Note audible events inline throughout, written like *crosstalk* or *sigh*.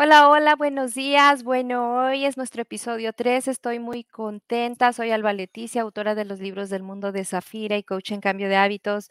Hola, hola, buenos días. Bueno, hoy es nuestro episodio 3. Estoy muy contenta. Soy Alba Leticia, autora de los libros del mundo de Zafira y coach en cambio de hábitos.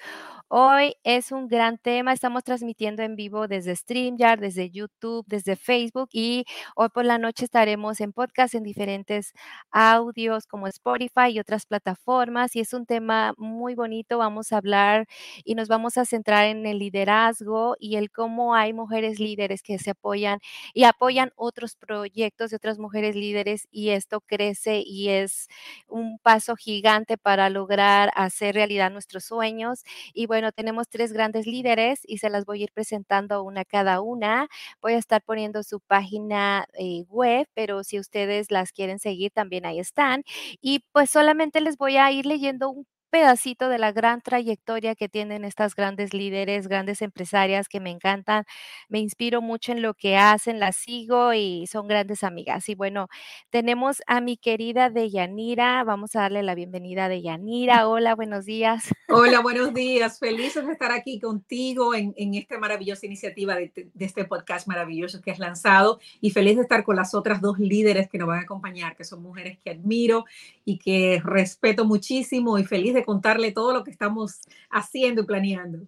Hoy es un gran tema. Estamos transmitiendo en vivo desde StreamYard, desde YouTube, desde Facebook y hoy por la noche estaremos en podcast en diferentes audios como Spotify y otras plataformas. Y es un tema muy bonito. Vamos a hablar y nos vamos a centrar en el liderazgo y el cómo hay mujeres líderes que se apoyan y apoyan otros proyectos de otras mujeres líderes y esto crece y es un paso gigante para lograr hacer realidad nuestros sueños. Y bueno, tenemos tres grandes líderes y se las voy a ir presentando una cada una. Voy a estar poniendo su página eh, web, pero si ustedes las quieren seguir, también ahí están. Y pues solamente les voy a ir leyendo un pedacito de la gran trayectoria que tienen estas grandes líderes, grandes empresarias que me encantan. Me inspiro mucho en lo que hacen, las sigo y son grandes amigas. Y bueno, tenemos a mi querida Deyanira. Vamos a darle la bienvenida a Deyanira. Hola, buenos días. Hola, *laughs* buenos días. Felices de estar aquí contigo en, en esta maravillosa iniciativa de, de, este podcast maravilloso que has lanzado y feliz de estar con las otras dos líderes que nos van a acompañar, que son mujeres que admiro y que respeto muchísimo y feliz de contarle todo lo que estamos haciendo y planeando.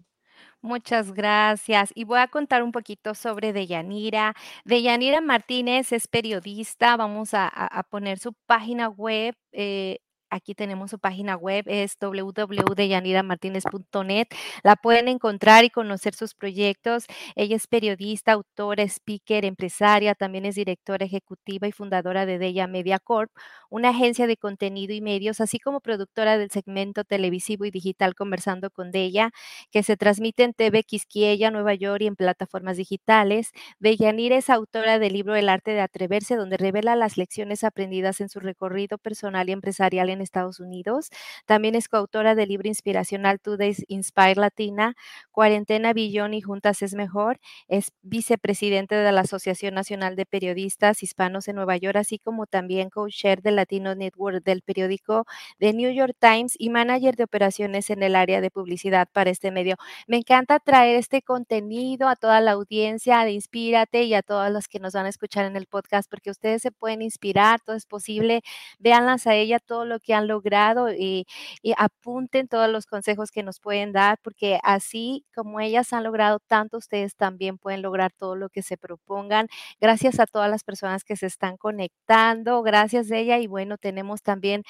Muchas gracias. Y voy a contar un poquito sobre Deyanira. Deyanira Martínez es periodista. Vamos a, poner su página web. Eh, Aquí tenemos su página web, es www.deyaniramartinez.net. La pueden encontrar y conocer sus proyectos. Ella es periodista, autora, speaker, empresaria, también es directora ejecutiva y fundadora de Deya Media Corp, una agencia de contenido y medios, así como productora del segmento televisivo y digital Conversando con Deya, que se transmite en TV Quisquiella, Nueva York y en plataformas digitales. Deyanira es autora del libro El arte de atreverse, donde revela las lecciones aprendidas en su recorrido personal y empresarial en Estados Unidos. También es coautora del libro inspiracional Today's Inspire Latina, Cuarentena Billón y Juntas es Mejor. Es vicepresidente de la Asociación Nacional de Periodistas Hispanos en Nueva York, así como también co-chair del Latino Network del periódico The New York Times y manager de operaciones en el área de publicidad para este medio. Me encanta traer este contenido a toda la audiencia de Inspírate y a todas las que nos van a escuchar en el podcast, porque ustedes se pueden inspirar, todo es posible. Véanlas a ella todo lo que han logrado y, y, apunten todos los consejos que nos pueden dar, porque así como ellas han logrado tanto, ustedes también pueden lograr todo lo que se propongan. Gracias a todas las personas que se están conectando, gracias a ella. Y bueno, tenemos también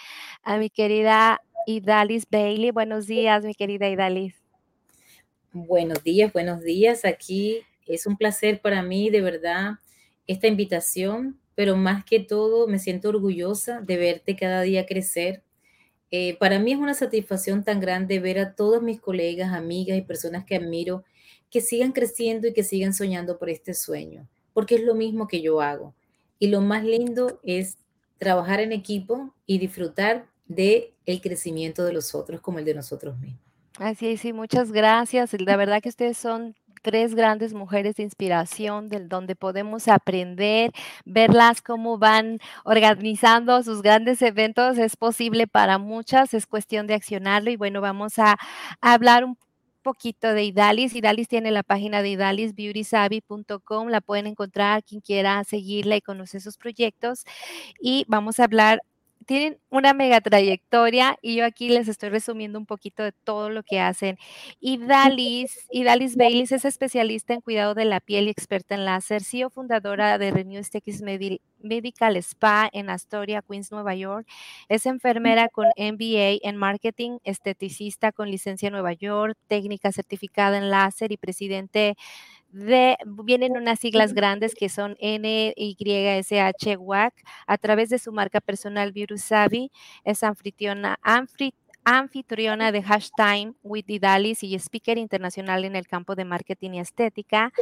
a mi querida Idalis Bailey. Buenos días, mi querida Idalis. Buenos días, buenos días. Aquí es un placer para mí, de verdad, esta invitación pero más que todo me siento orgullosa de verte cada día crecer. Eh, para mí es una satisfacción tan grande ver a todos mis colegas, amigas y personas que admiro que sigan creciendo y que sigan soñando por este sueño, porque es lo mismo que yo hago. Y lo más lindo es trabajar en equipo y disfrutar de el crecimiento de los otros como el de nosotros mismos. Así es, sí, muchas gracias. La verdad que ustedes son tres grandes mujeres de inspiración, del donde podemos aprender, verlas cómo van organizando sus grandes eventos. Es posible para muchas, es cuestión de accionarlo. Y bueno, vamos a, hablar un poquito de Idalis. Idalis tiene la página de idalisbeautysavvy.com, la pueden encontrar quien quiera seguirla y conocer sus proyectos. Y vamos a hablar tienen una mega trayectoria y yo aquí les estoy resumiendo un poquito de todo lo que hacen. Y Dalis, y Baylis es especialista en cuidado de la piel y experta en láser, CEO fundadora de Renew STX Medical Spa en Astoria, Queens, Nueva York. Es enfermera con MBA en marketing, esteticista con licencia en Nueva York, técnica certificada en láser y presidente de, vienen unas siglas grandes que son NYSH WAC a través de su marca personal Savvy, es anfitriona, anfitriona anfitriona de Hashtime with Idalis y speaker internacional en el campo de marketing y estética.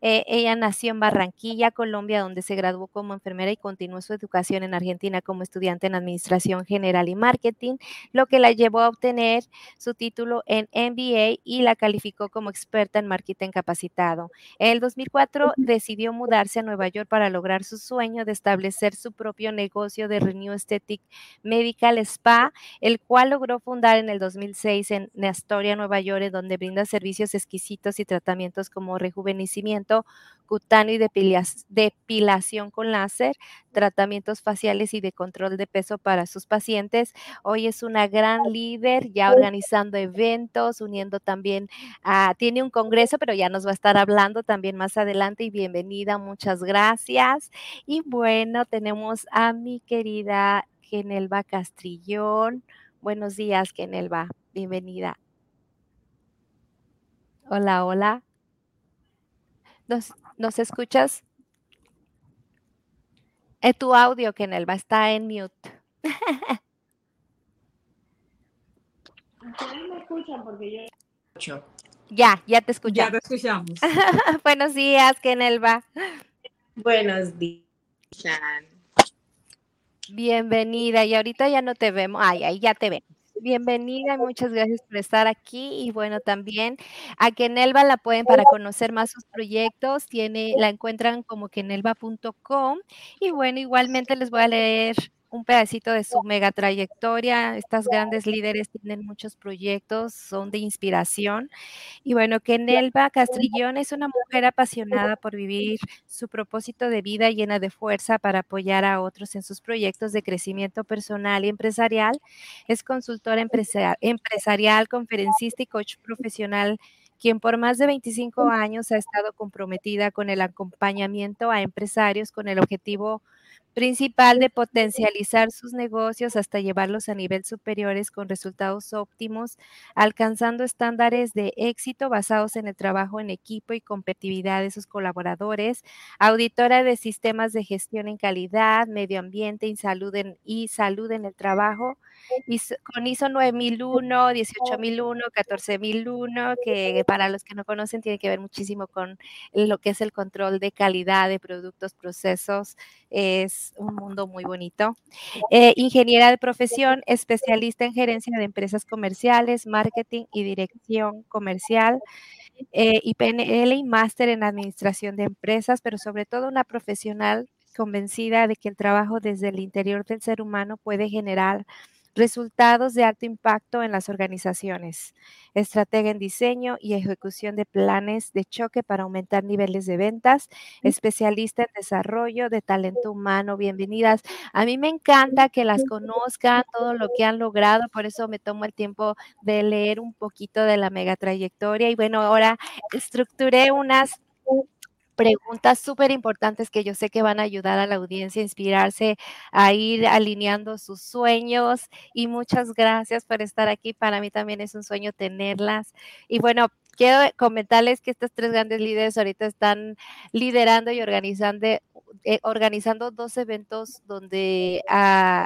Eh, ella nació en Barranquilla, Colombia, donde se graduó como enfermera y continuó su educación en Argentina como estudiante en Administración General y Marketing, lo que la llevó a obtener su título en MBA y la calificó como experta en marketing capacitado. En el 2004 decidió mudarse a Nueva York para lograr su sueño de establecer su propio negocio de Renew Aesthetic Medical Spa, el cual logró fundar en el 2006 en Astoria, Nueva York, donde brinda servicios exquisitos y tratamientos como rejuvenecimiento cutáneo y depilación con láser, tratamientos faciales y de control de peso para sus pacientes. Hoy es una gran líder, ya organizando eventos, uniendo también, a, tiene un congreso, pero ya nos va a estar hablando también más adelante y bienvenida, muchas gracias. Y bueno, tenemos a mi querida Genelva Castrillón. Buenos días, Genelva. Bienvenida. Hola, hola. ¿Nos, ¿nos escuchas? Es tu audio, Kenelva, está en mute. me escuchan porque yo... Ya, ya te escuchamos. Ya te escuchamos. *laughs* Buenos días, Kenelva. Buenos días. Bienvenida, y ahorita ya no te vemos. Ay, ahí ya te vemos. Bienvenida y muchas gracias por estar aquí. Y bueno, también a Kenelva la pueden para conocer más sus proyectos. Tiene, la encuentran como kenelva.com. Y bueno, igualmente les voy a leer un pedacito de su mega trayectoria. Estas grandes líderes tienen muchos proyectos, son de inspiración. Y bueno, que Nelva Castrillón es una mujer apasionada por vivir su propósito de vida llena de fuerza para apoyar a otros en sus proyectos de crecimiento personal y empresarial. Es consultora empresarial, conferencista y coach profesional quien por más de 25 años ha estado comprometida con el acompañamiento a empresarios con el objetivo principal de potencializar sus negocios hasta llevarlos a niveles superiores con resultados óptimos, alcanzando estándares de éxito basados en el trabajo en equipo y competitividad de sus colaboradores, auditora de sistemas de gestión en calidad, medio ambiente y salud en, y salud en el trabajo, con ISO 9001, 18001, 14001, que para los que no conocen tiene que ver muchísimo con lo que es el control de calidad de productos, procesos, es un mundo muy bonito. Eh, ingeniera de profesión, especialista en gerencia de empresas comerciales, marketing y dirección comercial. Eh, y PNL y máster en administración de empresas, pero sobre todo una profesional convencida de que el trabajo desde el interior del ser humano puede generar Resultados de alto impacto en las organizaciones. Estratega en diseño y ejecución de planes de choque para aumentar niveles de ventas. Especialista en desarrollo de talento humano. Bienvenidas. A mí me encanta que las conozcan, todo lo que han logrado. Por eso me tomo el tiempo de leer un poquito de la mega trayectoria. Y bueno, ahora estructuré unas preguntas súper importantes que yo sé que van a ayudar a la audiencia a inspirarse a ir alineando sus sueños. Y muchas gracias por estar aquí. Para mí también es un sueño tenerlas. Y bueno, quiero comentarles que estas tres grandes líderes ahorita están liderando y organizando, eh, organizando dos eventos donde eh,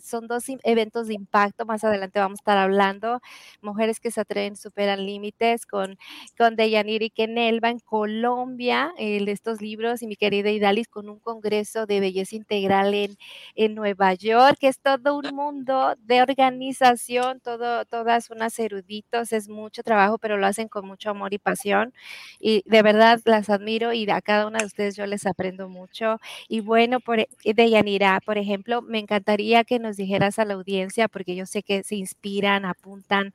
son dos eventos de impacto. Más adelante vamos a estar hablando. Mujeres que se atreven, superan límites con, con Deyaniri Kenelva en Colombia, de estos libros, y mi querida Idalis con un congreso de belleza integral en, en Nueva York, que es todo un mundo de organización, todo, todas unas eruditos, es mucho trabajo, pero lo hacen con mucho amor y pasión. Y de verdad las admiro y a cada una de ustedes yo les aprendo mucho. Y bueno, por, eh, Deyanira, por ejemplo, me encantaría que nos dijeras a la audiencia, porque yo sé que se inspiran, apuntan.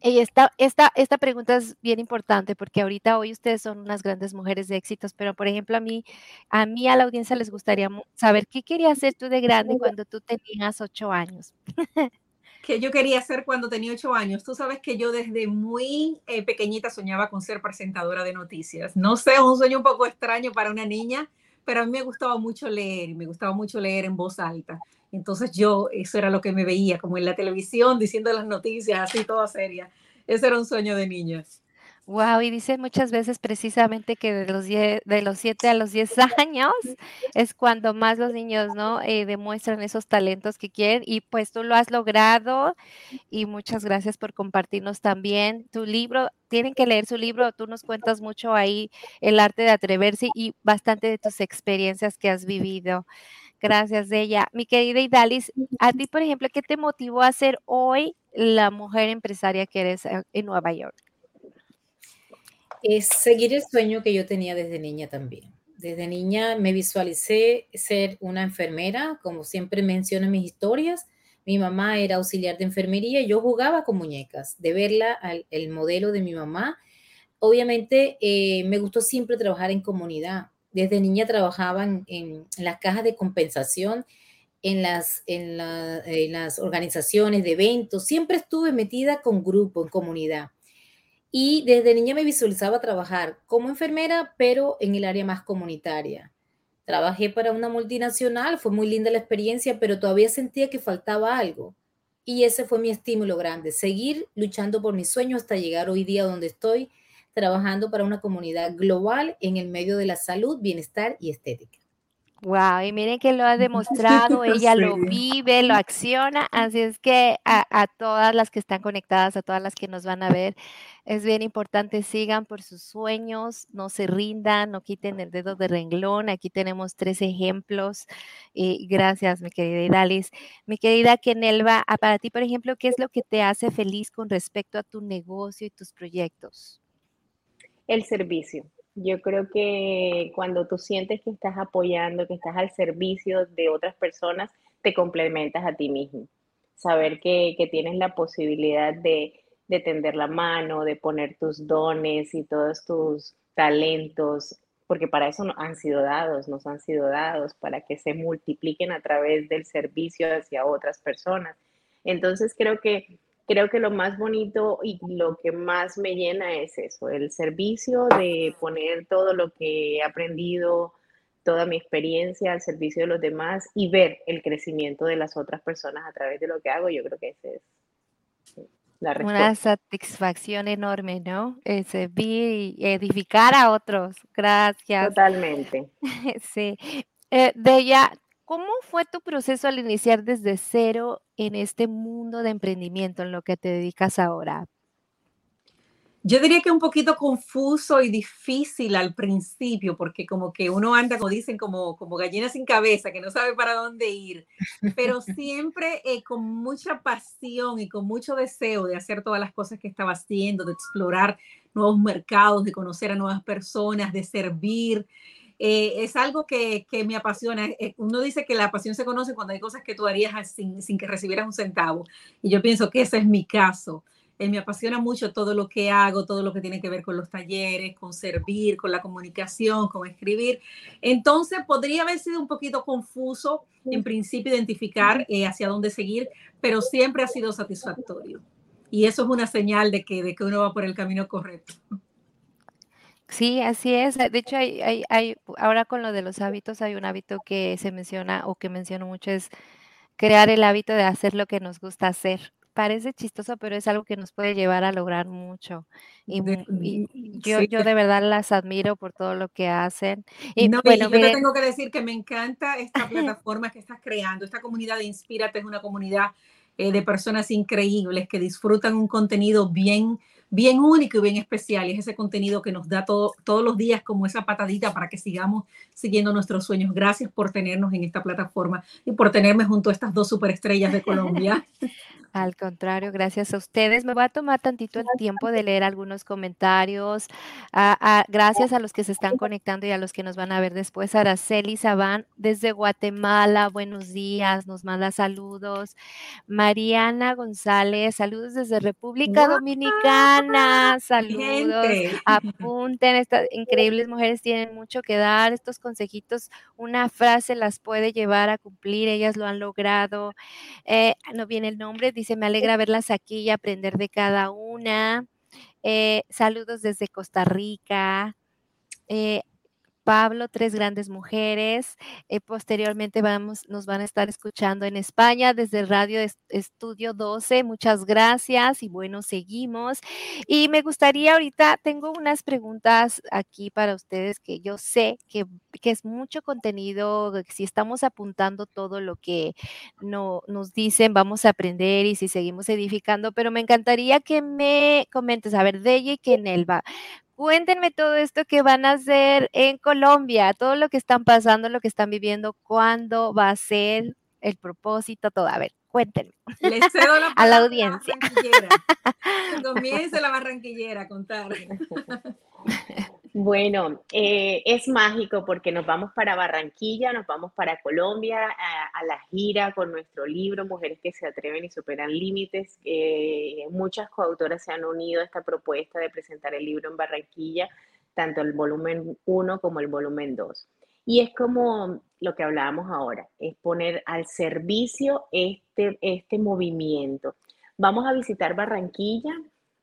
Y esta, esta, esta pregunta es bien importante porque ahorita hoy ustedes son unas grandes mujeres de éxitos, pero por ejemplo a mí, a mí a la audiencia les gustaría saber qué querías hacer tú de grande cuando tú tenías ocho años. *laughs* que yo quería hacer cuando tenía ocho años. Tú sabes que yo desde muy eh, pequeñita soñaba con ser presentadora de noticias. No sé, un sueño un poco extraño para una niña, pero a mí me gustaba mucho leer y me gustaba mucho leer en voz alta. Entonces yo, eso era lo que me veía, como en la televisión, diciendo las noticias, así toda seria. Ese era un sueño de niñas. Wow, y dice muchas veces precisamente que de los, de los 7 a los 10 *laughs* años es cuando más los niños, ¿no? Eh, demuestran esos talentos que quieren y pues tú lo has logrado y muchas gracias por compartirnos también tu libro. Tienen que leer su libro, tú nos cuentas mucho ahí el arte de atreverse y bastante de tus experiencias que has vivido. Gracias de ella. Mi querida Idalis, a ti, por ejemplo, ¿qué te motivó a ser hoy la mujer empresaria que eres eh, en Nueva York? Es seguir el sueño que yo tenía desde niña también. Desde niña me visualicé ser una enfermera, como siempre menciono en mis historias, Mi mamá era auxiliar de enfermería y yo jugaba con muñecas, de verla al el modelo de mi mamá. Obviamente eh, me gustó siempre trabajar en comunidad. Desde niña trabajaba en, en las cajas de compensación, en las, en, la, en las organizaciones de eventos. Siempre estuve metida con grupo, en comunidad. Y desde niña me visualizaba trabajar como enfermera, pero en el área más comunitaria. Trabajé para una multinacional, fue muy linda la experiencia, pero todavía sentía que faltaba algo. Y ese fue mi estímulo grande, seguir luchando por mis sueños hasta llegar hoy día donde estoy, trabajando para una comunidad global en el medio de la salud, bienestar y estética. Wow, y miren que lo ha *laughs* demostrado, ella lo vive, lo acciona, así es que a, a, todas las que están conectadas, a todas las que nos van a ver, es bien importante, sigan por sus sueños, no se rindan, no quiten el dedo de renglón, aquí tenemos tres ejemplos, y gracias mi querida Idalis. Mi querida Kenelva, para ti, por ejemplo, ¿qué es lo que te hace feliz con respecto a tu negocio y tus proyectos? El servicio yo creo que cuando tú sientes que estás apoyando, que estás al servicio de otras personas, te complementas a ti mismo. Saber que, que tienes la posibilidad de, de tender la mano, de poner tus dones y todos tus talentos, porque para eso han sido dados, nos han sido dados para que se multipliquen a través del servicio hacia otras personas. Entonces creo que creo que lo más bonito y lo que más me llena es eso, el servicio de poner todo lo que he aprendido, toda mi experiencia al servicio de los demás y ver el crecimiento de las otras personas a través de lo que hago. Yo creo que esa es la respuesta. Una satisfacción enorme, ¿no? El servir y edificar a otros. Gracias. Totalmente. *laughs* Sí. Eh, Bella, ¿Cómo fue tu proceso al iniciar desde cero en este mundo de emprendimiento en lo que te dedicas ahora? Yo diría que un poquito confuso y difícil al principio, porque como que uno anda, como dicen, como, como gallina sin cabeza, que no sabe para dónde ir, pero *laughs* siempre eh, con mucha pasión y con mucho deseo de hacer todas las cosas que estaba haciendo, de explorar nuevos mercados, de conocer a nuevas personas, de servir. Eh, es algo que, que, me apasiona. Eh, uno dice que la pasión se conoce cuando hay cosas que tú harías sin, sin que recibieras un centavo. Y yo pienso que ese es mi caso. Eh, me apasiona mucho todo lo que hago, todo lo que tiene que ver con los talleres, con servir, con la comunicación, con escribir. Entonces podría haber sido un poquito confuso en principio identificar eh, hacia dónde seguir, pero siempre ha sido satisfactorio. Y eso es una señal de que, de que uno va por el camino correcto. Sí, así es. De hecho, hay, hay, hay, ahora con lo de los hábitos, hay un hábito que se menciona o que menciono mucho, es crear el hábito de hacer lo que nos gusta hacer. Parece chistoso, pero es algo que nos puede llevar a lograr mucho. Y, y yo, sí. yo de verdad las admiro por todo lo que hacen. Y no, bueno, yo miren, te tengo que decir que me encanta esta *laughs* plataforma que estás creando. Esta comunidad de Inspírate es una comunidad eh, de personas increíbles que disfrutan un contenido bien bien único y bien especial. Y es ese contenido que nos da todo, todos los días como esa patadita para que sigamos siguiendo nuestros sueños. Gracias por tenernos en esta plataforma y por tenerme junto a estas dos superestrellas de Colombia. *laughs* Al contrario, gracias a ustedes. Me voy a tomar tantito el tiempo de leer algunos comentarios. A, a, gracias a los que se están conectando y a los que nos van a ver después. Araceli Sabán desde Guatemala, buenos días, nos manda saludos. Mariana González, saludos desde República. Dominicana, saludos. Apunten, estas increíbles mujeres tienen mucho que dar. Estos consejitos, una frase las puede llevar a cumplir, ellas lo han logrado. Eh, no viene el nombre dice, me alegra verlas aquí y aprender de cada una. Eh, saludos desde Costa Rica. Eh, Pablo, tres grandes mujeres. Eh, posteriormente vamos, nos van a estar escuchando en España desde Radio Estudio 12. Muchas gracias y bueno, seguimos. Y me gustaría ahorita, tengo unas preguntas aquí para ustedes que yo sé que, que es mucho contenido. Si estamos apuntando todo lo que no, nos dicen, vamos a aprender y si seguimos edificando, pero me encantaría que me comentes, a ver, Deye Kenelva, cuéntenme todo esto que van a hacer en Colombia, todo lo que están pasando, lo que están viviendo, cuándo va a ser el propósito, todo. A ver, cuéntenme. Les cedo la *laughs* a la audiencia. *laughs* Comience la barranquillera a contar. *laughs* Bueno, eh, es mágico porque nos vamos para Barranquilla, nos vamos para Colombia a, la gira con nuestro libro Mujeres que se atreven y superan límites. Muchas coautoras se han unido a esta propuesta de presentar el libro en Barranquilla, tanto el volumen 1 como el volumen 2. Y es como lo que hablábamos ahora, es poner al servicio este, este movimiento. Vamos a visitar Barranquilla,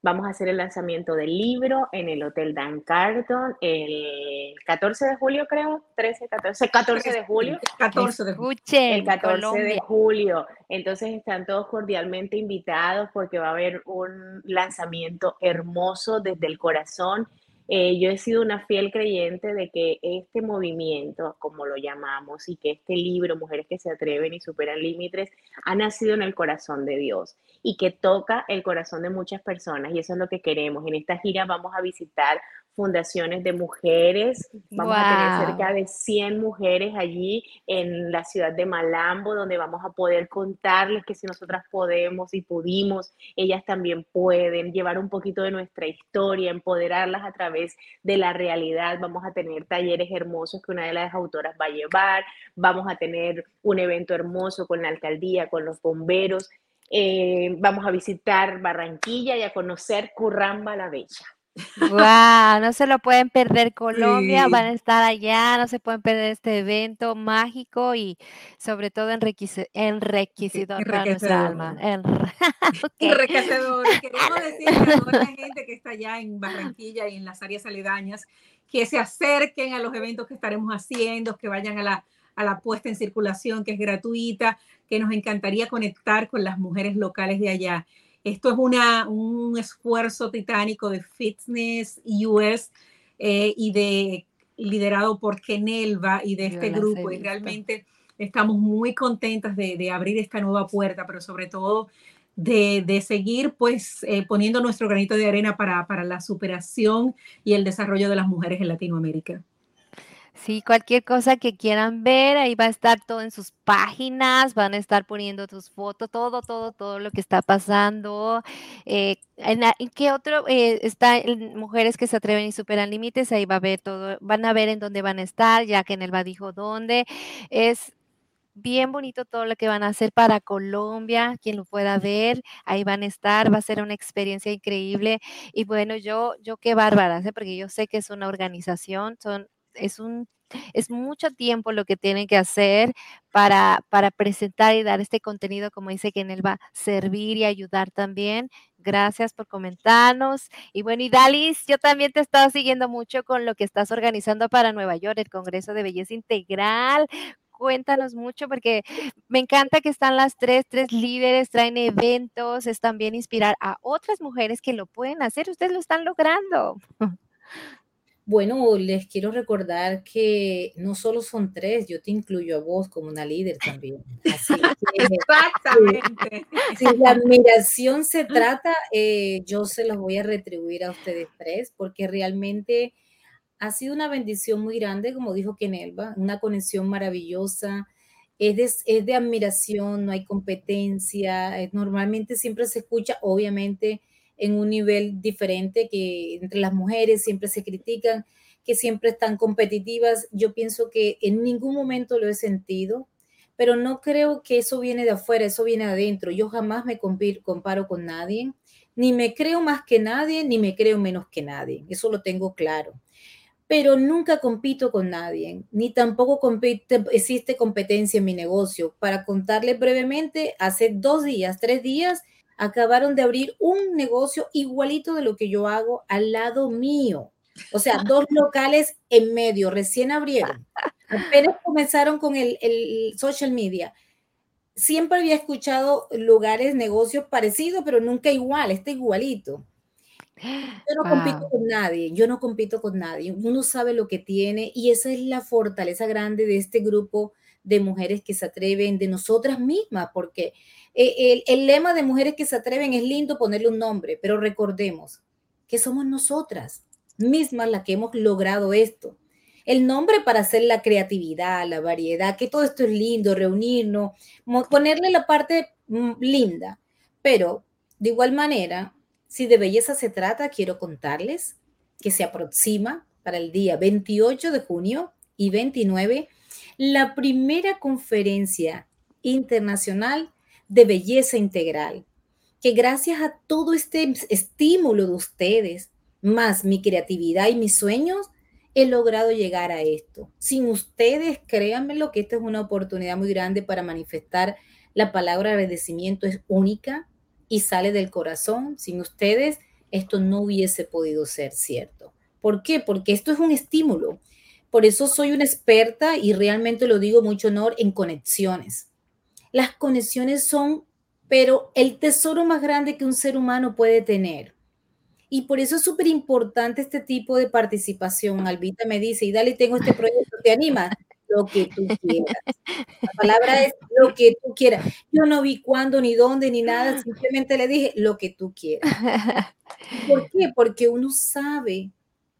Vamos a hacer el lanzamiento del libro en el Hotel Dan Carton el 14 de julio, creo. 13, 14, 14 de julio. 14 de julio. El 14 de julio. Entonces están todos cordialmente invitados porque va a haber un lanzamiento hermoso desde el corazón eh, yo he sido una fiel creyente de que este movimiento, como lo llamamos, y que este libro, Mujeres que se atreven y superan límites, ha nacido en el corazón de Dios y que toca el corazón de muchas personas. Y eso es lo que queremos. En esta gira vamos a visitar fundaciones de mujeres. Vamos a tener cerca de 100 mujeres allí en la ciudad de Malambo, donde vamos a poder contarles que si nosotras podemos y pudimos, ellas también pueden llevar un poquito de nuestra historia, empoderarlas a través de la realidad. Vamos a tener talleres hermosos que una de las autoras va a llevar. Vamos a tener un evento hermoso con la alcaldía, con los bomberos. Eh, vamos a visitar Barranquilla y a conocer Curramba la Bella. Wow, no se lo pueden perder *laughs* Colombia, van a estar allá, no se pueden perder este evento mágico y sobre todo enriquecedor para nuestra alma. *laughs* Enriquecedor. Queremos decirle a toda la *laughs* gente que está allá en Barranquilla y en las áreas aledañas que se acerquen a los eventos que estaremos haciendo, que vayan a la, a la puesta en circulación que es gratuita, que nos encantaría conectar con las mujeres locales de allá. Esto es una, un esfuerzo titánico de Fitness US eh, y de liderado por Kenelva y de este grupo. Y realmente estamos muy contentas de, abrir esta nueva puerta, pero sobre todo de, seguir pues eh, poniendo nuestro granito de arena para, para la superación y el desarrollo de las mujeres en Latinoamérica. Sí, cualquier cosa que quieran ver, ahí va a estar todo en sus páginas, van a estar poniendo tus fotos, todo, todo, todo lo que está pasando. Eh, en, qué otro eh, está mujeres que se atreven y superan límites? Ahí va a ver todo, van a ver en dónde van a estar, ya que en el dijo dónde. Es bien bonito todo lo que van a hacer para Colombia, quien lo pueda ver, ahí van a estar, va a ser una experiencia increíble. Y bueno, yo, yo qué bárbara, ¿eh? porque yo sé que es una organización, son es un es mucho tiempo lo que tienen que hacer para, para presentar y dar este contenido, como dice que en él va a servir y ayudar también. Gracias por comentarnos. Y bueno, y Dalis, yo también te he siguiendo mucho con lo que estás organizando para Nueva York, el Congreso de Belleza Integral. Cuéntanos mucho porque me encanta que están las tres, tres líderes, traen eventos, es también inspirar a otras mujeres que lo pueden hacer. Ustedes lo están logrando. *laughs* Bueno, les quiero recordar que no solo son tres, yo te incluyo a vos como una líder también. *laughs* Exactamente. Si la admiración se trata, eh, yo se los voy a retribuir a ustedes tres, porque realmente ha sido una bendición muy grande, como dijo Kenelva, una conexión maravillosa. Es de, es de admiración, no hay competencia. Eh, normalmente siempre se escucha, obviamente, en un nivel diferente, que entre las mujeres siempre se critican, que siempre están competitivas. Yo pienso que en ningún momento lo he sentido, pero no creo que eso viene de afuera, eso viene de adentro. Yo jamás me comparo con nadie, ni me creo más que nadie, ni me creo menos que nadie. Eso lo tengo claro. Pero nunca compito con nadie, ni tampoco compite, existe competencia en mi negocio. Para contarles brevemente, hace dos días, tres días, acabaron de abrir un negocio igualito de lo que yo hago al lado mío. O sea, dos *laughs* locales en medio, recién abrieron. *laughs* Apenas comenzaron con el, social media. Siempre había escuchado lugares, negocios parecidos, pero nunca igual, este igualito. Yo no compito con nadie, yo no compito con nadie. Uno sabe lo que tiene y esa es la fortaleza grande de este grupo de mujeres que se atreven, de nosotras mismas, porque eh, el, lema de mujeres que se atreven es lindo ponerle un nombre, pero recordemos que somos nosotras mismas las que hemos logrado esto. El nombre para hacer la creatividad, la variedad, que todo esto es lindo, reunirnos, ponerle la parte mm, linda. Pero de igual manera, si de belleza se trata, quiero contarles que se aproxima para el día 28 de junio y 29, la primera conferencia internacional de belleza integral, que gracias a todo este estímulo de ustedes, más mi creatividad y mis sueños, he logrado llegar a esto. Sin ustedes, créanme lo que esta es una oportunidad muy grande para manifestar la palabra agradecimiento es única y sale del corazón. Sin ustedes, esto no hubiese podido ser cierto. ¿Por qué? Porque esto es un estímulo. Por eso soy una experta y realmente lo digo mucho honor en conexiones. Las conexiones son, pero el tesoro más grande que un ser humano puede tener. Y por eso es súper importante este tipo de participación. Albita me dice, y dale, tengo este proyecto, ¿te anima? Lo que tú quieras. La palabra es lo que tú quieras. Yo no vi cuándo, ni dónde, ni nada, simplemente le dije lo que tú quieras. ¿Por qué? Porque uno sabe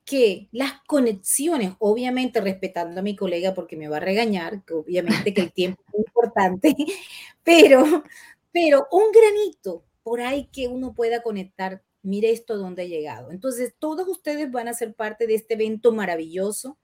que las conexiones, obviamente respetando a mi colega porque me va a regañar, obviamente que el tiempo es importante, *laughs* pero, pero un granito por ahí que uno pueda conectar mire esto donde ha llegado. Entonces, todos ustedes van a ser parte de este evento maravilloso,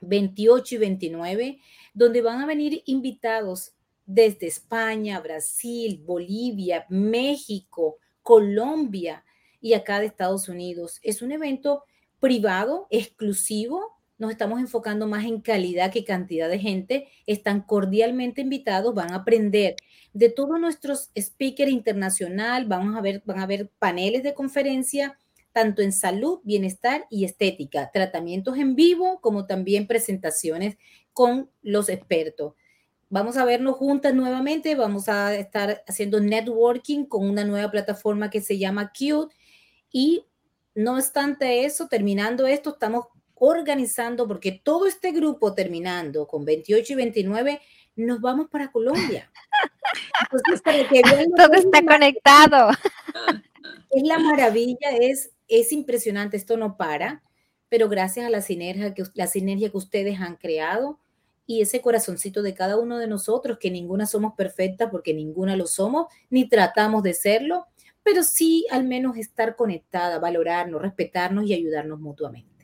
28 y 29, donde van a venir invitados desde España, Brasil, Bolivia, México, Colombia y acá de Estados Unidos. Es un evento privado, exclusivo. Nos estamos enfocando más en calidad que cantidad de gente. Están cordialmente invitados, van a aprender de todos nuestros speakers internacional, vamos a ver, van a haber paneles de conferencia, tanto en salud, bienestar y estética, tratamientos en vivo, como también presentaciones con los expertos. Vamos a vernos juntas nuevamente, vamos a estar haciendo networking con una nueva plataforma que se llama Cute y no obstante eso, terminando esto, estamos organizando, porque todo este grupo terminando con 28 y 29, nos vamos para Colombia. Todo está conectado. Es la maravilla, es, es impresionante, esto no para, pero gracias a la sinergia, que, la sinergia que ustedes han creado y ese corazoncito de cada uno de nosotros, que ninguna somos perfectas porque ninguna lo somos, ni tratamos de serlo, pero sí al menos estar conectada, valorarnos, respetarnos y ayudarnos mutuamente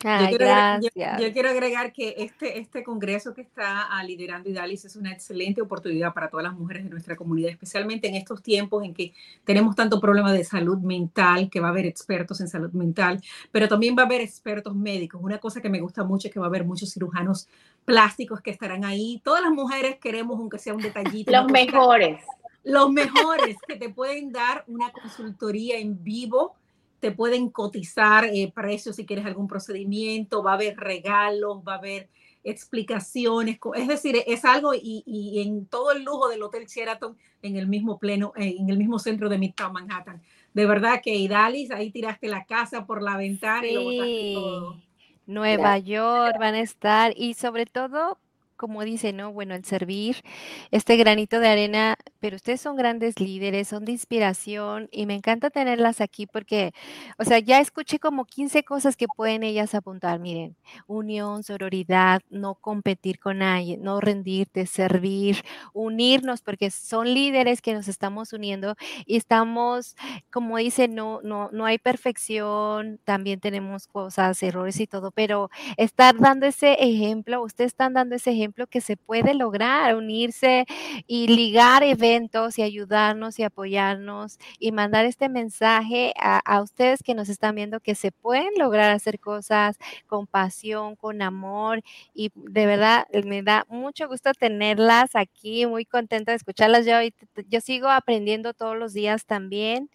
yo, quiero, agregar que este, este congreso que está ah, liderando Idalis es una excelente oportunidad para todas las mujeres de nuestra comunidad, especialmente en estos tiempos en que tenemos tanto problema de salud mental, que va a haber expertos en salud mental, pero también va a haber expertos médicos. Una cosa que me gusta mucho es que va a haber muchos cirujanos plásticos que estarán ahí. Todas las mujeres queremos, aunque sea un detallito. Los mejores. Los mejores que te pueden dar una consultoría en vivo te pueden cotizar eh, precios si quieres algún procedimiento, va a haber regalos, va a haber explicaciones, es decir, es algo y, en todo el lujo del Hotel Sheraton en el mismo pleno, eh, en el mismo centro de Midtown Manhattan. De verdad que Idalis, ahí tiraste la casa por la ventana y lo botaste todo. Nueva York van a estar y sobre todo como dice, ¿no? Bueno, el servir este granito de arena, pero ustedes son grandes líderes, son de inspiración y me encanta tenerlas aquí porque, o sea, ya escuché como 15 cosas que pueden ellas apuntar. Miren, unión, sororidad, no competir con nadie, no rendirte, servir, unirnos, porque son líderes que nos estamos uniendo y estamos, como dice, no, no, no hay perfección, también tenemos cosas, errores y todo, pero estar dando ese ejemplo, ustedes están dando ese ejemplo que se puede lograr, unirse y ligar eventos y ayudarnos y apoyarnos y mandar este mensaje a, ustedes que nos están viendo que se pueden lograr hacer cosas con pasión, con amor y de verdad eh, me da mucho gusto tenerlas aquí, muy contenta de escucharlas. Yo, yo sigo aprendiendo todos los días también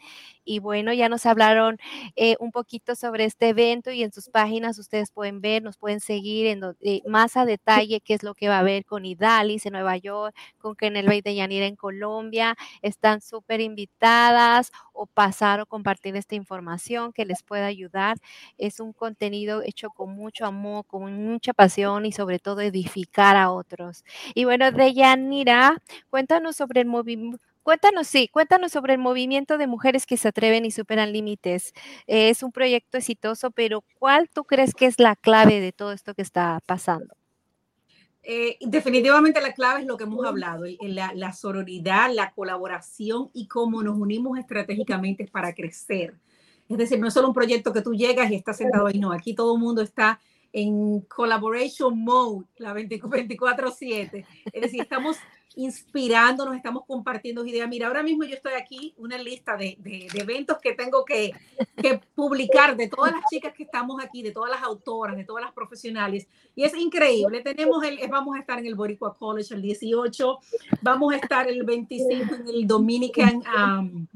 y bueno, ya nos hablaron eh, un poquito sobre este evento y en sus páginas ustedes pueden ver, nos pueden seguir en eh, más a detalle qué es lo que va a haber con Idalis en Nueva York, con Kenel de Yanira en Colombia. Están súper invitadas o pasar o compartir esta información que les pueda ayudar. Es un contenido hecho con mucho amor, con mucha pasión y sobre todo edificar a otros. Y bueno, de Yanira, cuéntanos sobre el movimiento Cuéntanos, sí, cuéntanos sobre el movimiento de mujeres que se atreven y superan límites. es un proyecto exitoso, pero ¿cuál tú crees que es la clave de todo esto que está pasando? Eh, definitivamente la clave es lo que hemos hablado, la, la, sororidad, la colaboración y cómo nos unimos estratégicamente para crecer. Es decir, no es solo un proyecto que tú llegas y estás sentado ahí, no, aquí todo el mundo está en collaboration mode, la 24/7. Es decir, estamos inspirándonos, estamos compartiendo ideas. Mira, ahora mismo yo estoy aquí, una lista de, de, eventos que tengo que, que, publicar de todas las chicas que estamos aquí, de todas las autoras, de todas las profesionales. Y es increíble. Tenemos el, vamos a estar en el Boricua College el 18, vamos a estar el 25 en el Dominican. Um,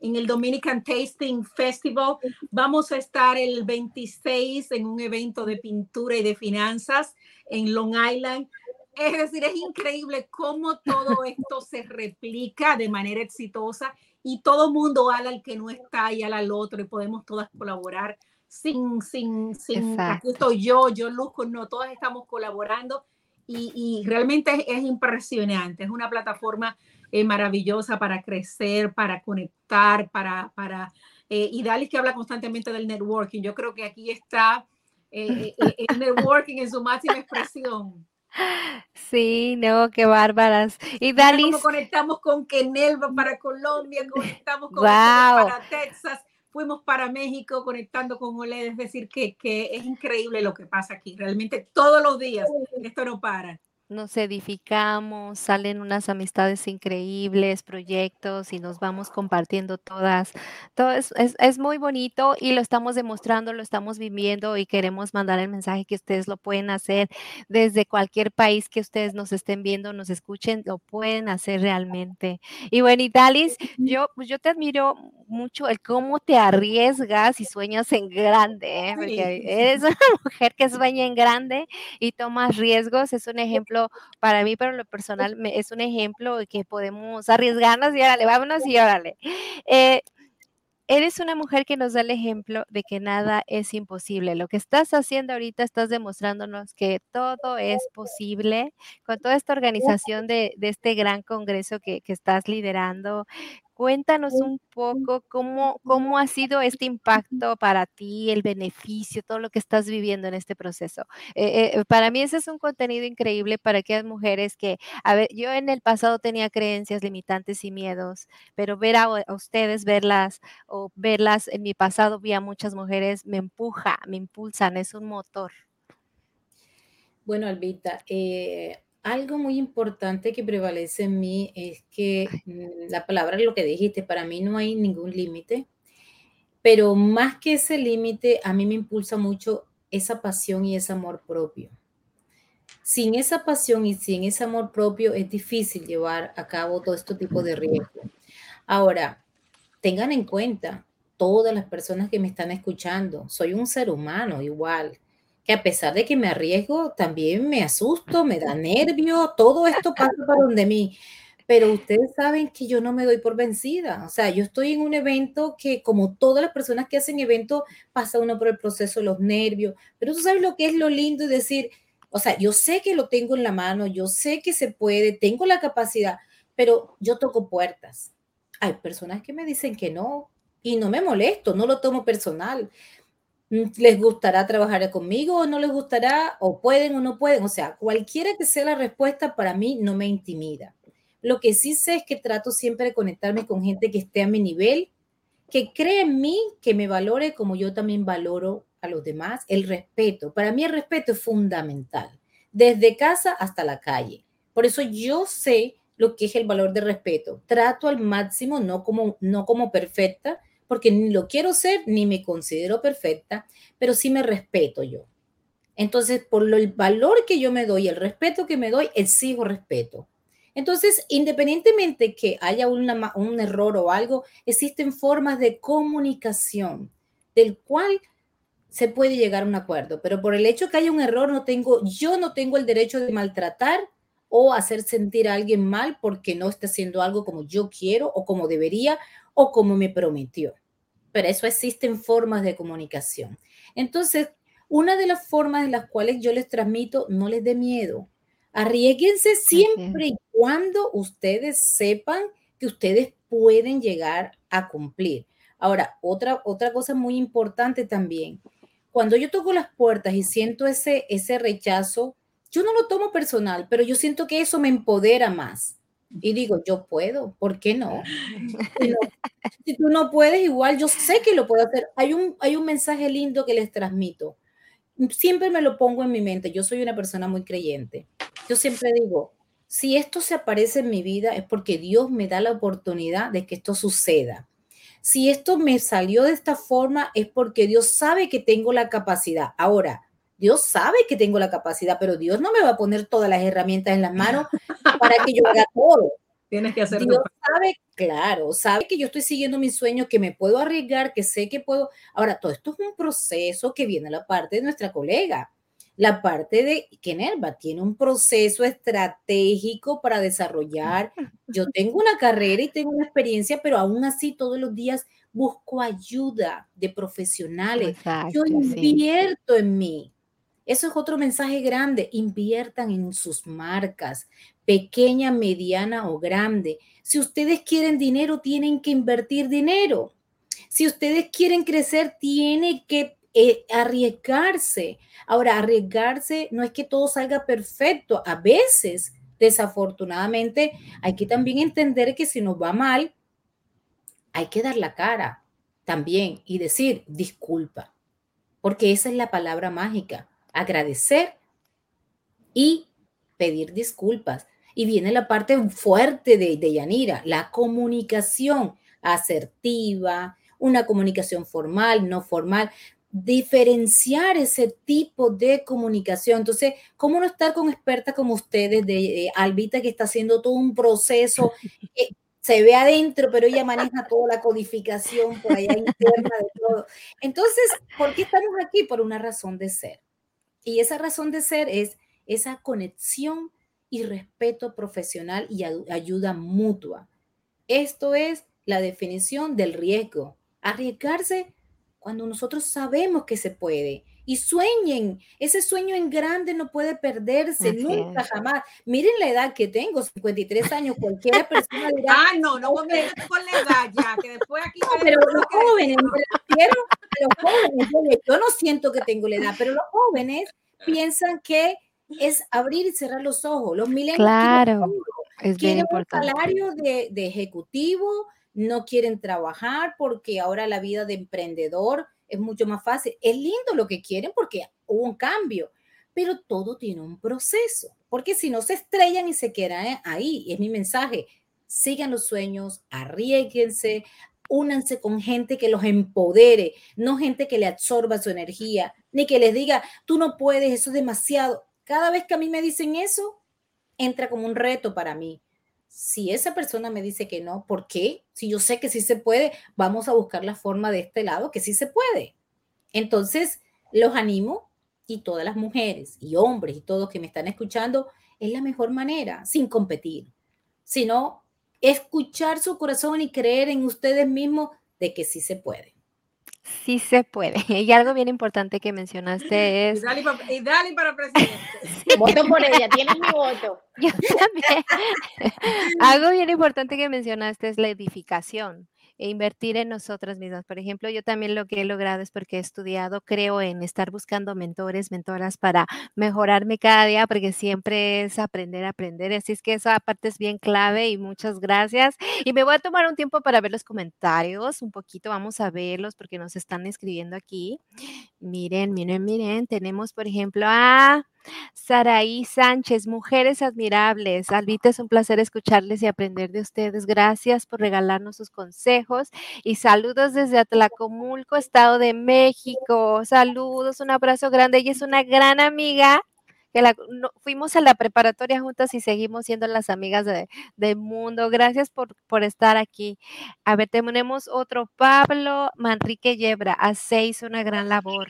en el Dominican Tasting Festival. Vamos a estar el 26 en un evento de pintura y de finanzas en Long Island. Es decir, es increíble cómo todo *laughs* esto se replica de manera exitosa y todo mundo ala al que no está y ala al otro y podemos todas colaborar sin, sin, sin, aquí estoy yo, yo luzco, no, todas estamos colaborando y, y realmente es, impresionante, es una plataforma eh, maravillosa para crecer, para conectar, para, para eh, y Dalis que habla constantemente del networking, yo creo que aquí está eh, el networking en su máxima expresión. *laughs* Sí, no, qué bárbaras. Y Dalis. conectamos con Kenelva para Colombia, conectamos con para Texas, fuimos para México conectando con Oled, es decir, que, que es increíble lo que pasa aquí. Realmente todos los días esto no para nos edificamos, salen unas amistades increíbles, proyectos y nos vamos compartiendo todas. Todo es, es, muy bonito y lo estamos demostrando, lo estamos viviendo y queremos mandar el mensaje que ustedes lo pueden hacer desde cualquier país que ustedes nos estén viendo, nos escuchen, lo pueden hacer realmente. Y bueno, y yo, pues yo te admiro mucho el cómo te arriesgas y sueñas en grande, ¿eh? porque eres una *laughs* mujer que sueña en grande y tomas riesgos, es un ejemplo para mí, pero lo personal, es un ejemplo que podemos arriesgarnos y órale, vámonos y órale. Eh, eres una mujer que nos da el ejemplo de que nada es imposible. Lo que estás haciendo ahorita, estás demostrándonos que todo es posible con toda esta organización de, este gran congreso que, que, estás liderando, Cuéntanos un poco cómo, cómo ha sido este impacto para ti, el beneficio, todo lo que estás viviendo en este proceso. Eh, eh, para mí ese es un contenido increíble para aquellas mujeres que, a ver, yo en el pasado tenía creencias limitantes y miedos, pero ver a, ustedes, verlas o verlas en mi pasado, vi a muchas mujeres, me empuja, me impulsan, es un motor. Bueno, Albita, eh, algo muy importante que prevalece en mí es que mm, la palabra, lo que dijiste, para mí no hay ningún límite, pero más que ese límite, a mí me impulsa mucho esa pasión y ese amor propio. Sin esa pasión y sin ese amor propio es difícil llevar a cabo todo este tipo de riesgo. Ahora, tengan en cuenta todas las personas que me están escuchando, soy un ser humano igual que a pesar de que me arriesgo, también me asusto, me da nervio, todo esto pasa por donde mí. Pero ustedes saben que yo no me doy por vencida. O sea, yo estoy en un evento que, como todas las personas que hacen eventos, pasa uno por el proceso de los nervios. Pero tú sabes lo que es lo lindo y decir, o sea, yo sé que lo tengo en la mano, yo sé que se puede, tengo la capacidad, pero yo toco puertas. Hay personas que me dicen que no y no me molesto, no lo tomo personal, les gustará trabajar conmigo o no les gustará, o pueden o no pueden. O sea, cualquiera que sea la respuesta, para mí no me intimida. Lo que sí sé es que trato siempre de conectarme con gente que esté a mi nivel, que cree en mí, que me valore como yo también valoro a los demás. El respeto. Para mí el respeto es fundamental, desde casa hasta la calle. Por eso yo sé lo que es el valor de respeto. Trato al máximo, no como, no como perfecta, porque ni lo quiero ser ni me considero perfecta, pero sí me respeto yo. Entonces, por el valor que yo me doy, el respeto que me doy, exijo respeto. Entonces, independientemente que haya un error o algo, existen formas de comunicación del cual se puede llegar a un acuerdo, pero por el hecho que haya un error, no tengo, yo no tengo el derecho de maltratar o hacer sentir a alguien mal porque no está haciendo algo como yo quiero o como debería o como me prometió. Pero eso existen formas de comunicación. Entonces, una de las formas en las cuales yo les transmito, no les dé miedo. Arriesguense siempre y cuando ustedes sepan que ustedes pueden llegar a cumplir. Ahora, otra, otra cosa muy importante también, cuando yo toco las puertas y siento ese, ese rechazo, yo no lo tomo personal, pero yo siento que eso me empodera más. Y digo, yo puedo, ¿por qué *laughs* no? Si, tú no puedes, igual yo sé que lo puedo hacer. Hay un, hay un mensaje lindo que les transmito. Siempre me lo pongo en mi mente. Yo soy una persona muy creyente. Yo siempre digo, si esto se aparece en mi vida es porque Dios me da la oportunidad de que esto suceda. Si esto me salió de esta forma es porque Dios sabe que tengo la capacidad. Ahora, Dios sabe que tengo la capacidad, pero Dios no me va a poner todas las herramientas en las manos para que yo haga todo. Tienes que hacerlo. Dios sabe, claro, sabe que yo estoy siguiendo mi sueño, que me puedo arriesgar, que sé que puedo. Ahora, todo esto es un proceso que viene a la parte de nuestra colega. La parte de que Nerva tiene un proceso estratégico para desarrollar. Yo tengo una carrera y tengo una experiencia, pero aún así todos los días busco ayuda de profesionales. yo invierto en mí. Eso es otro mensaje grande. Inviertan en sus marcas, pequeña, mediana o grande. Si ustedes quieren dinero, tienen que invertir dinero. Si ustedes quieren crecer, tienen que eh, arriesgarse. Ahora, arriesgarse no es que todo salga perfecto. A veces, desafortunadamente, hay que también entender que si nos va mal, hay que dar la cara también y decir disculpa, porque esa es la palabra mágica agradecer y pedir disculpas. Y viene la parte fuerte de, de Yanira, la comunicación asertiva, una comunicación formal, no formal, diferenciar ese tipo de comunicación. Entonces, ¿cómo no estar con expertas como ustedes, de, Albita, que está haciendo todo un proceso? *laughs* se ve adentro, pero ella maneja toda la codificación por allá interna de todo. Entonces, ¿por qué estamos aquí? Por una razón de ser. Y esa razón de ser es esa conexión y respeto profesional y ayuda mutua. Esto es la definición del riesgo. Arriesgarse cuando nosotros sabemos que se puede. Y sueñen, ese sueño en grande no puede perderse nunca, jamás. Miren la edad que tengo, 53 años, cualquier persona *laughs* dirá. Ah, no, no con la edad ya, que después aquí. No, pero los jóvenes, me los jóvenes, yo no siento que tengo la edad, pero los jóvenes piensan que es abrir y cerrar los ojos. Los milenios claro, es bien importante. un salario de, de ejecutivo, no quieren trabajar porque ahora la vida de emprendedor es mucho más fácil. Es lindo lo que quieren porque hubo un cambio, pero todo tiene un proceso, porque si no se estrellan y se quedan ahí, es mi mensaje, sigan los sueños, arriesguense, únanse con gente que los empodere, no gente que le absorba su energía, ni que les diga, tú no puedes, eso es demasiado. Cada vez que a mí me dicen eso, entra como un reto para mí. Si esa persona me dice que no, ¿por qué? Si yo sé que sí se puede, vamos a buscar la forma de este lado que sí se puede. Entonces, los animo y todas las mujeres y hombres y todos que me están escuchando, es la mejor manera, sin competir, sino escuchar su corazón y creer en ustedes mismos de que sí se puede. Sí se puede. *laughs* Y algo bien importante que mencionaste es... Y dale, para presidente. *laughs* Voto por ella, tienes mi voto. *laughs* Yo también. algo bien importante que mencionaste es la edificación e invertir en nosotras mismas. Por ejemplo, yo también lo que he logrado es porque he estudiado, creo en estar buscando mentores, mentoras para mejorarme cada día, porque siempre es aprender, aprender. Así es que esa parte es bien clave y muchas gracias. Y me voy a tomar un tiempo para ver los comentarios, un poquito, vamos a verlos porque nos están escribiendo aquí. Miren, miren, miren, tenemos por ejemplo a... Saraí Sánchez, mujeres admirables. Albita, es un placer escucharles y aprender de ustedes. Gracias por regalarnos sus consejos y saludos desde Atlacomulco, Estado de México. Saludos, un abrazo grande. Ella es una gran amiga que la, fuimos a la preparatoria juntas y seguimos siendo las amigas de, del mundo. Gracias por, por, estar aquí. A ver, tenemos otro, Pablo Manrique Yebra, a seis, una gran labor.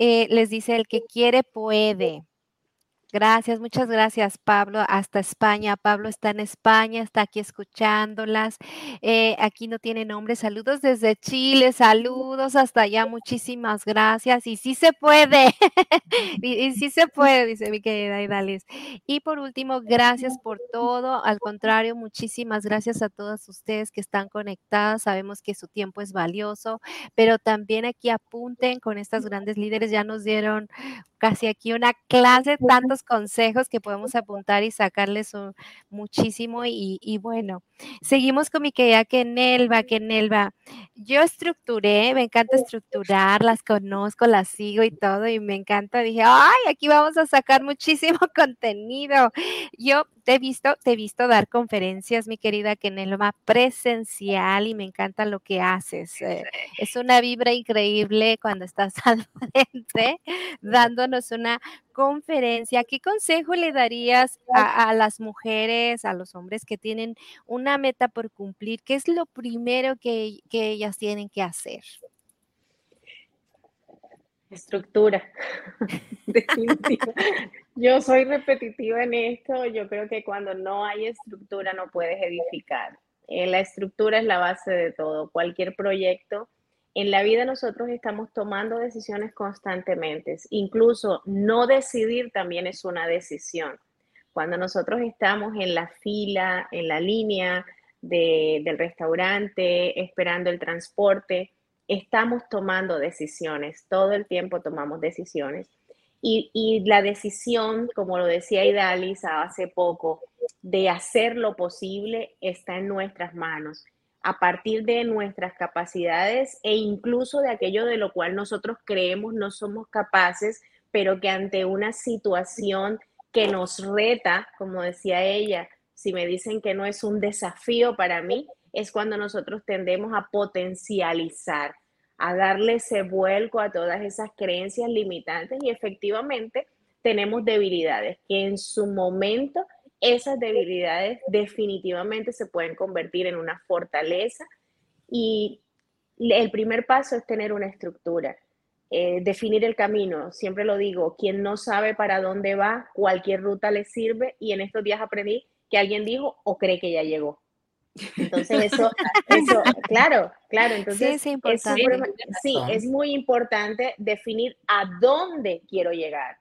Eh, les dice, el que quiere puede. Gracias, muchas gracias, Pablo. Hasta España. Pablo está en España, está aquí escuchándolas. Eh, aquí no tiene nombre. Saludos desde Chile, saludos hasta allá. Muchísimas gracias. Y sí se puede. *laughs* y, sí se puede, dice mi querida Idalis. Y por último, gracias por todo. Al contrario, muchísimas gracias a todas ustedes que están conectadas. Sabemos que su tiempo es valioso, pero también aquí apunten con estas grandes líderes. Ya nos dieron casi aquí una clase, tantos consejos que podemos apuntar y sacarles muchísimo. Y, y, bueno, seguimos con mi querida Kenelva. Kenelva, yo estructuré, me encanta estructurar, las conozco, las sigo y todo, y me encanta. Dije, ay, aquí vamos a sacar muchísimo *laughs* contenido. Yo te he visto, te he visto dar conferencias, mi querida Kenelva, presencial y me encanta lo que haces. Eh, es una vibra increíble cuando estás *laughs* al frente dándonos una conferencia. ¿Qué consejo le darías a, a, las mujeres, a los hombres que tienen una meta por cumplir? ¿Qué es lo primero que, que ellas tienen que hacer? Estructura. *laughs* Definitiva. Yo soy repetitiva en esto. Yo creo que cuando no hay estructura no puedes edificar. Eh, la estructura es la base de todo. Cualquier proyecto. En la vida nosotros estamos tomando decisiones constantemente. Incluso no decidir también es una decisión. Cuando nosotros estamos en la fila, en la línea de, del restaurante, esperando el transporte, estamos tomando decisiones. Todo el tiempo tomamos decisiones y, la decisión, como lo decía Idalis hace poco, de hacer lo posible está en nuestras manos, a partir de nuestras capacidades e incluso de aquello de lo cual nosotros creemos no somos capaces, pero que ante una situación que nos reta, como decía ella, si me dicen que no es un desafío para mí, es cuando nosotros tendemos a potencializar a darle ese vuelco a todas esas creencias limitantes y efectivamente tenemos debilidades que en su momento esas debilidades definitivamente se pueden convertir en una fortaleza y el primer paso es tener una estructura, eh, definir el camino. Siempre lo digo, quien no sabe para dónde va, cualquier ruta le sirve y en estos días aprendí que alguien dijo o cree que ya llegó. Entonces eso, eso claro, claro, entonces sí, es, sí, es muy importante definir a dónde quiero llegar.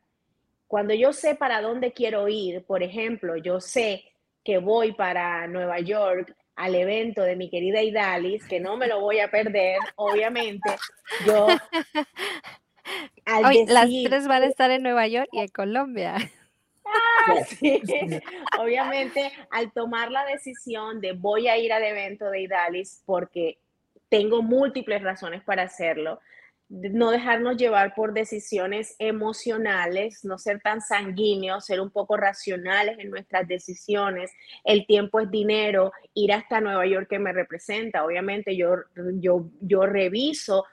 Cuando yo sé para dónde quiero ir, por ejemplo, yo sé que voy para Nueva York al evento de mi querida Idalis, que no me lo voy a perder, obviamente, yo... *laughs* las tres van a estar en Nueva York y en Colombia. *laughs* Obviamente, al tomar la decisión de voy a ir al evento de Idalis porque tengo múltiples razones para hacerlo, no dejarnos llevar por decisiones emocionales, no ser tan sanguíneos, ser un poco racionales en nuestras decisiones. El tiempo es dinero, ir hasta Nueva York que me representa. Obviamente yo, yo, yo reviso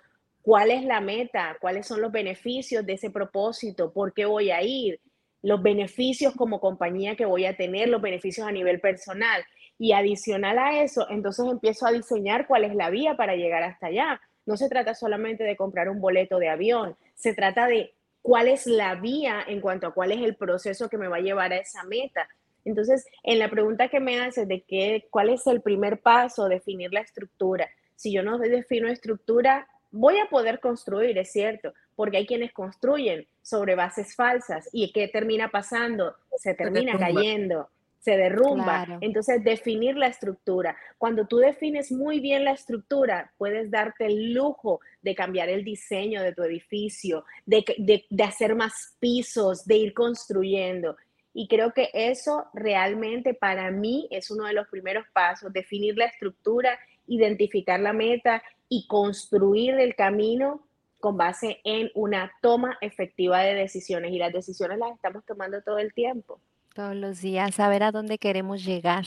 cuál es la meta, cuáles son los beneficios de ese propósito, por qué voy a ir los beneficios como compañía que voy a tener, los beneficios a nivel personal. Y adicional a eso, entonces empiezo a diseñar cuál es la vía para llegar hasta allá. No se trata solamente de comprar un boleto de avión, se trata de cuál es la vía en cuanto a cuál es el proceso que me va a llevar a esa meta. Entonces, en la pregunta que me haces de qué, cuál es el primer paso, definir la estructura. Si yo no defino estructura, voy a poder construir, es cierto, porque hay quienes construyen sobre bases falsas y ¿qué termina pasando? Se termina cayendo, se derrumba. Entonces, definir la estructura. Cuando tú defines muy bien la estructura, puedes darte el lujo de cambiar el diseño de tu edificio, de, de hacer más pisos, de ir construyendo. Y creo que eso realmente para mí es uno de los primeros pasos, definir la estructura, identificar la meta y construir el camino con base en una toma efectiva de decisiones. Y las decisiones las estamos tomando todo el tiempo. Todos los días, saber a dónde queremos llegar.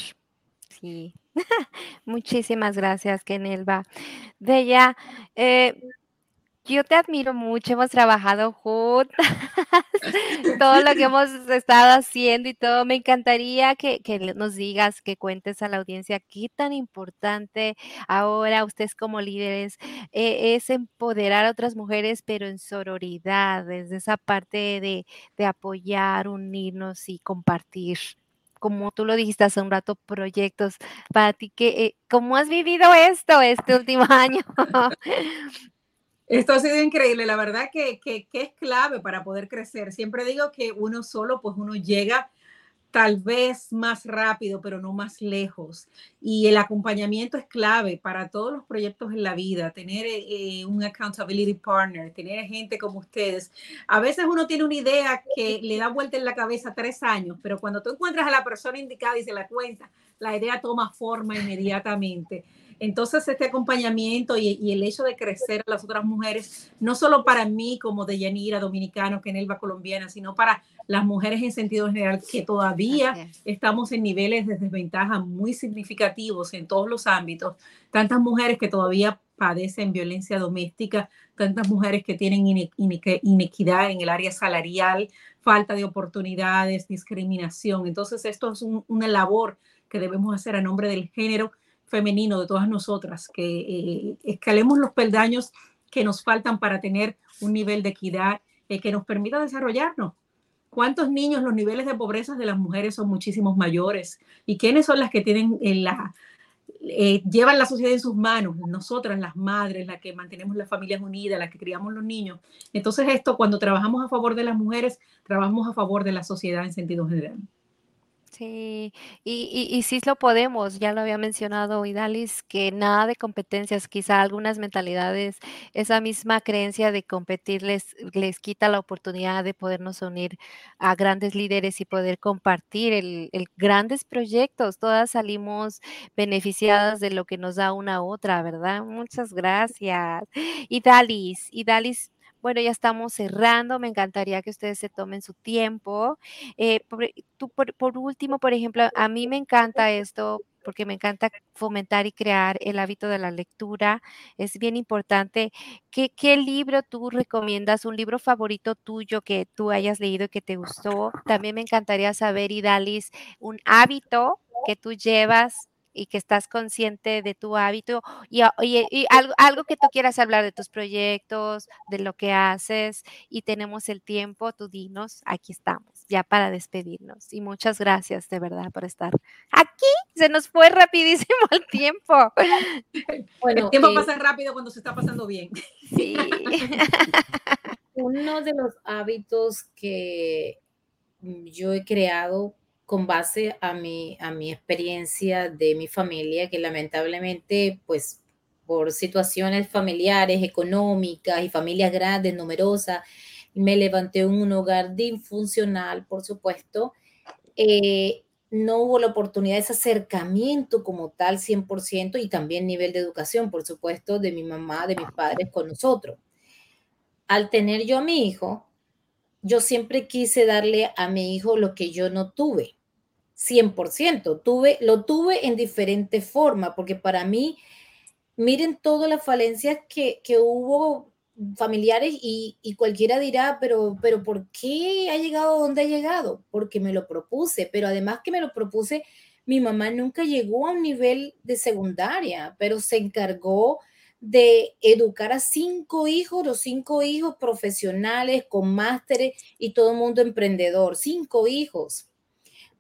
Sí. *laughs* Muchísimas gracias, Kenelva. Bella, eh, yo te admiro mucho, hemos trabajado juntas, *laughs* todo lo que *laughs* hemos estado haciendo y todo. Me encantaría que, nos digas, que cuentes a la audiencia qué tan importante ahora ustedes como líderes eh, es empoderar a otras mujeres, pero en sororidad, desde esa parte de, apoyar, unirnos y compartir como tú lo dijiste hace un rato, proyectos para ti, que, eh, ¿cómo has vivido esto este último *laughs* año? Esto ha sido increíble, la verdad que, que, es clave para poder crecer. Siempre digo que uno solo, pues uno llega tal vez más rápido, pero no más lejos. Y el acompañamiento es clave para todos los proyectos en la vida, tener eh, un accountability partner, tener gente como ustedes. A veces uno tiene una idea que le da vuelta en la cabeza tres años, pero cuando tú encuentras a la persona indicada y se la cuenta, la idea toma forma inmediatamente. Entonces, este acompañamiento y, el hecho de crecer a las otras mujeres, no solo para mí como de Yanira, dominicano, que Kenelva, colombiana, sino para las mujeres en sentido general, que todavía estamos en niveles de desventaja muy significativos en todos los ámbitos. Tantas mujeres que todavía padecen violencia doméstica, tantas mujeres que tienen inequidad en el área salarial, falta de oportunidades, discriminación. Entonces, esto es una labor que debemos hacer a nombre del género femenino de todas nosotras, que eh, escalemos los peldaños que nos faltan para tener un nivel de equidad eh, que nos permita desarrollarnos. ¿Cuántos niños los niveles de pobreza de las mujeres son muchísimos mayores? ¿Y quiénes son las que tienen en la, eh, llevan la sociedad en sus manos? Nosotras, las madres, las que mantenemos las familias unidas, las que criamos los niños. Entonces esto, cuando trabajamos a favor de las mujeres, trabajamos a favor de la sociedad en sentido general. Sí, y, y, sí lo podemos, ya lo había mencionado Idalis, que nada de competencias, quizá algunas mentalidades, esa misma creencia de competir les, les quita la oportunidad de podernos unir a grandes líderes y poder compartir el, grandes proyectos. Todas salimos beneficiadas de lo que nos da una otra, ¿verdad? Muchas gracias. Idalis, Idalis, bueno, ya estamos cerrando. Me encantaría que ustedes se tomen su tiempo. Eh, por, tú, por, último, por ejemplo, a mí me encanta esto porque me encanta fomentar y crear el hábito de la lectura. Es bien importante. ¿Qué, ¿Qué, libro tú recomiendas? ¿Un libro favorito tuyo que tú hayas leído y que te gustó? También me encantaría saber, Idalis, un hábito que tú llevas y que estás consciente de tu hábito y, algo, algo, que tú quieras hablar de tus proyectos, de lo que haces y tenemos el tiempo, tú dinos, aquí estamos, ya para despedirnos. Y muchas gracias de verdad por estar aquí. Se nos fue rapidísimo el tiempo. *laughs* Bueno, el tiempo eh pasa rápido cuando se está pasando bien. Sí. *laughs* *laughs* Uno de los hábitos que yo he creado con base a mi, a mi experiencia de mi familia, que lamentablemente, pues por situaciones familiares, económicas y familias grandes, numerosas, me levanté en un hogar disfuncional, por supuesto. Eh, no hubo la oportunidad de ese acercamiento como tal 100% y también nivel de educación, por supuesto, de mi mamá, de mis padres con nosotros. Al tener yo a mi hijo, yo siempre quise darle a mi hijo lo que yo no tuve. 100%. Tuve, lo tuve en diferente forma, porque para mí, miren todas las falencias que, hubo familiares y, cualquiera dirá, pero, pero ¿por qué ha llegado donde ha llegado? Porque me lo propuse, pero además que me lo propuse, mi mamá nunca llegó a un nivel de secundaria, pero se encargó de educar a cinco hijos, los cinco hijos profesionales con másteres y todo el mundo emprendedor, cinco hijos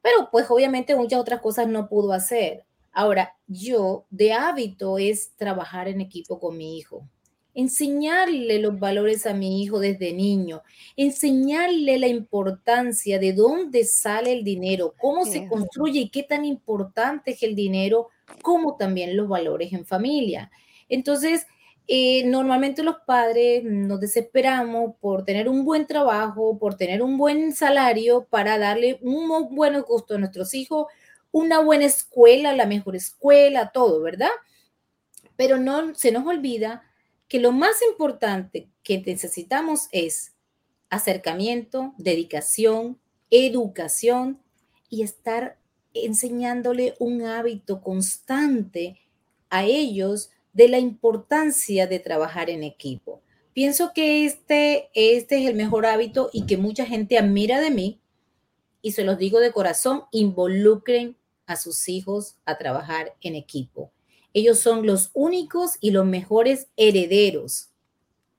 pero pues obviamente muchas otras cosas no pudo hacer. Ahora, yo de hábito es trabajar en equipo con mi hijo, enseñarle los valores a mi hijo desde niño, enseñarle la importancia de dónde sale el dinero, cómo se construye y qué tan importante es el dinero, como también los valores en familia. Entonces, eh, normalmente los padres nos desesperamos por tener un buen trabajo, por tener un buen salario para darle un buen gusto a nuestros hijos, una buena escuela, la mejor escuela, todo, ¿verdad? Pero no se nos olvida que lo más importante que necesitamos es acercamiento, dedicación, educación y estar enseñándole un hábito constante a ellos de la importancia de trabajar en equipo. Pienso que este, este es el mejor hábito y que mucha gente admira de mí y se los digo de corazón, involucren a sus hijos a trabajar en equipo. Ellos son los únicos y los mejores herederos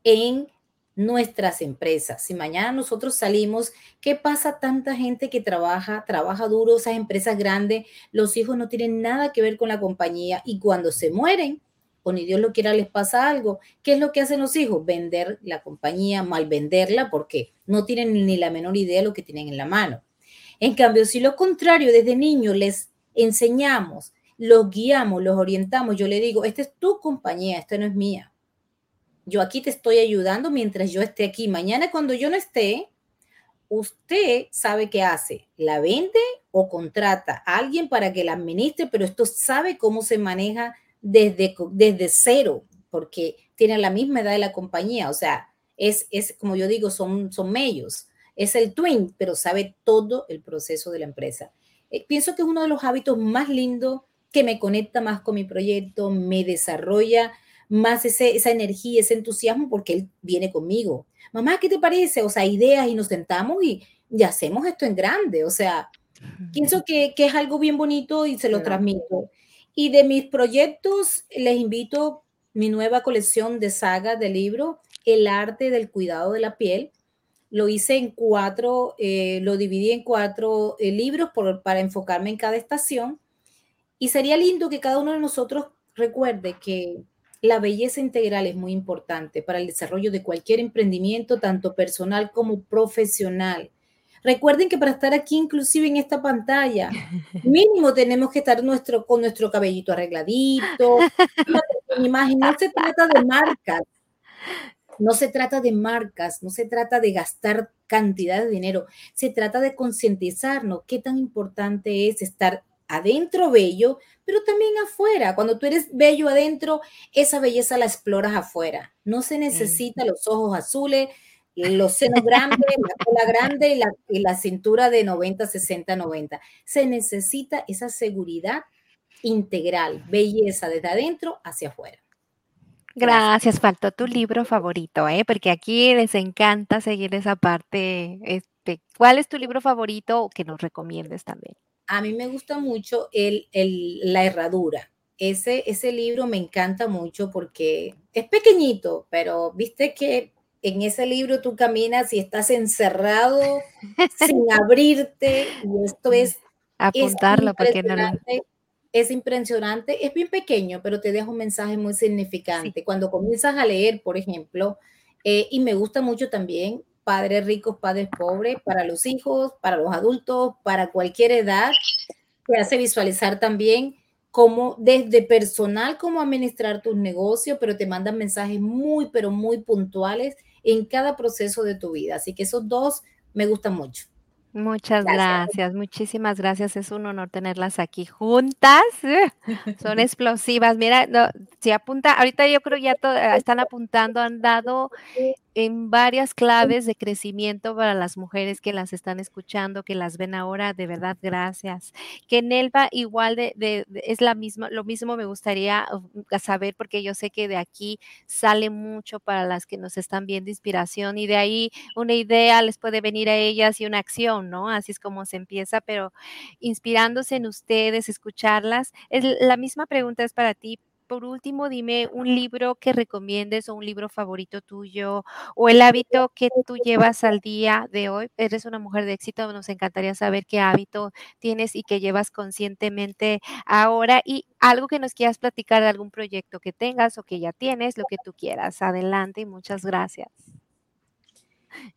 en nuestras empresas. Si mañana nosotros salimos, ¿qué pasa tanta gente que trabaja, trabaja duro, esas empresas grandes, los hijos no tienen nada que ver con la compañía y cuando se mueren, o ni Dios lo quiera les pasa algo, ¿qué es lo que hacen los hijos? Vender la compañía, mal venderla, porque no tienen ni la menor idea de lo que tienen en la mano. En cambio, si lo contrario, desde niño les enseñamos, los guiamos, los orientamos, yo le digo, esta es tu compañía, esta no es mía. Yo aquí te estoy ayudando mientras yo esté aquí. Mañana cuando yo no esté, usted sabe qué hace. La vende o contrata a alguien para que la administre, pero esto sabe cómo se maneja desde, desde cero, porque tiene la misma edad de la compañía. O sea, es, es como yo digo, son, son medios. Es el twin, pero sabe todo el proceso de la empresa. Eh, pienso que es uno de los hábitos más lindos que me conecta más con mi proyecto, me desarrolla más esa energía, ese entusiasmo, porque él viene conmigo. Mamá, ¿qué te parece? O sea, ideas y nos sentamos y, ya hacemos esto en grande. O sea, pienso que, que es algo bien bonito y se lo transmito. Y de mis proyectos, les invito mi nueva colección de sagas de libros, El arte del cuidado de la piel. Lo hice en cuatro, eh, lo dividí en cuatro eh, libros para enfocarme en cada estación. Y sería lindo que cada uno de nosotros recuerde que la belleza integral es muy importante para el desarrollo de cualquier emprendimiento, tanto personal como profesional. Recuerden que para estar aquí, inclusive en esta pantalla, *laughs* mínimo tenemos que estar nuestro, con nuestro cabellito arregladito. imagen, no se trata de marcas, no se trata de marcas, no se trata de gastar cantidad de dinero, se trata de concientizarnos qué tan importante es estar adentro bello, pero también afuera. Cuando tú eres bello adentro, esa belleza la exploras afuera. No se necesita los ojos azules, los senos grandes, la cola grande y la, y la cintura de 90, 60, 90. Se necesita esa seguridad integral, belleza desde adentro hacia afuera. Gracias, faltó tu libro favorito, ¿eh? porque aquí les encanta seguir esa parte. Este, ¿Cuál es tu libro favorito que nos recomiendes también? a mí me gusta mucho el, la herradura. Ese, ese libro me encanta mucho porque es pequeñito, pero viste que en ese libro tú caminas y estás encerrado sin abrirte y esto es apuntarlo porque no es impresionante, es bien pequeño, pero te deja un mensaje muy significante. Cuando comienzas a leer, por ejemplo, eh, y me gusta mucho también padres ricos, padres pobres, para los hijos, para los adultos, para cualquier edad. Te hace visualizar también cómo desde personal, cómo administrar tus negocios, pero te mandan mensajes muy, pero muy puntuales en cada proceso de tu vida. Así que esos dos me gustan mucho. Muchas gracias. muchísimas gracias. Es un honor tenerlas aquí juntas. *laughs* Son explosivas. Mira, si apunta, ahorita yo creo ya están apuntando, han dado en varias claves de crecimiento para las mujeres que las están escuchando, que las ven ahora, de verdad, gracias. Que Nelva igual de, es la misma, lo mismo me gustaría uh, saber porque yo sé que de aquí sale mucho para las que nos están viendo inspiración y de ahí una idea les puede venir a ellas y una acción, ¿no? Así es como se empieza, pero inspirándose en ustedes, escucharlas. Es la misma pregunta es para ti, por último, dime un libro que recomiendes o un libro favorito tuyo o el hábito que tú llevas al día de hoy. Eres una mujer de éxito, nos encantaría saber qué hábito tienes y que llevas conscientemente ahora y algo que nos quieras platicar de algún proyecto que tengas o que ya tienes, lo que tú quieras. Adelante y muchas gracias.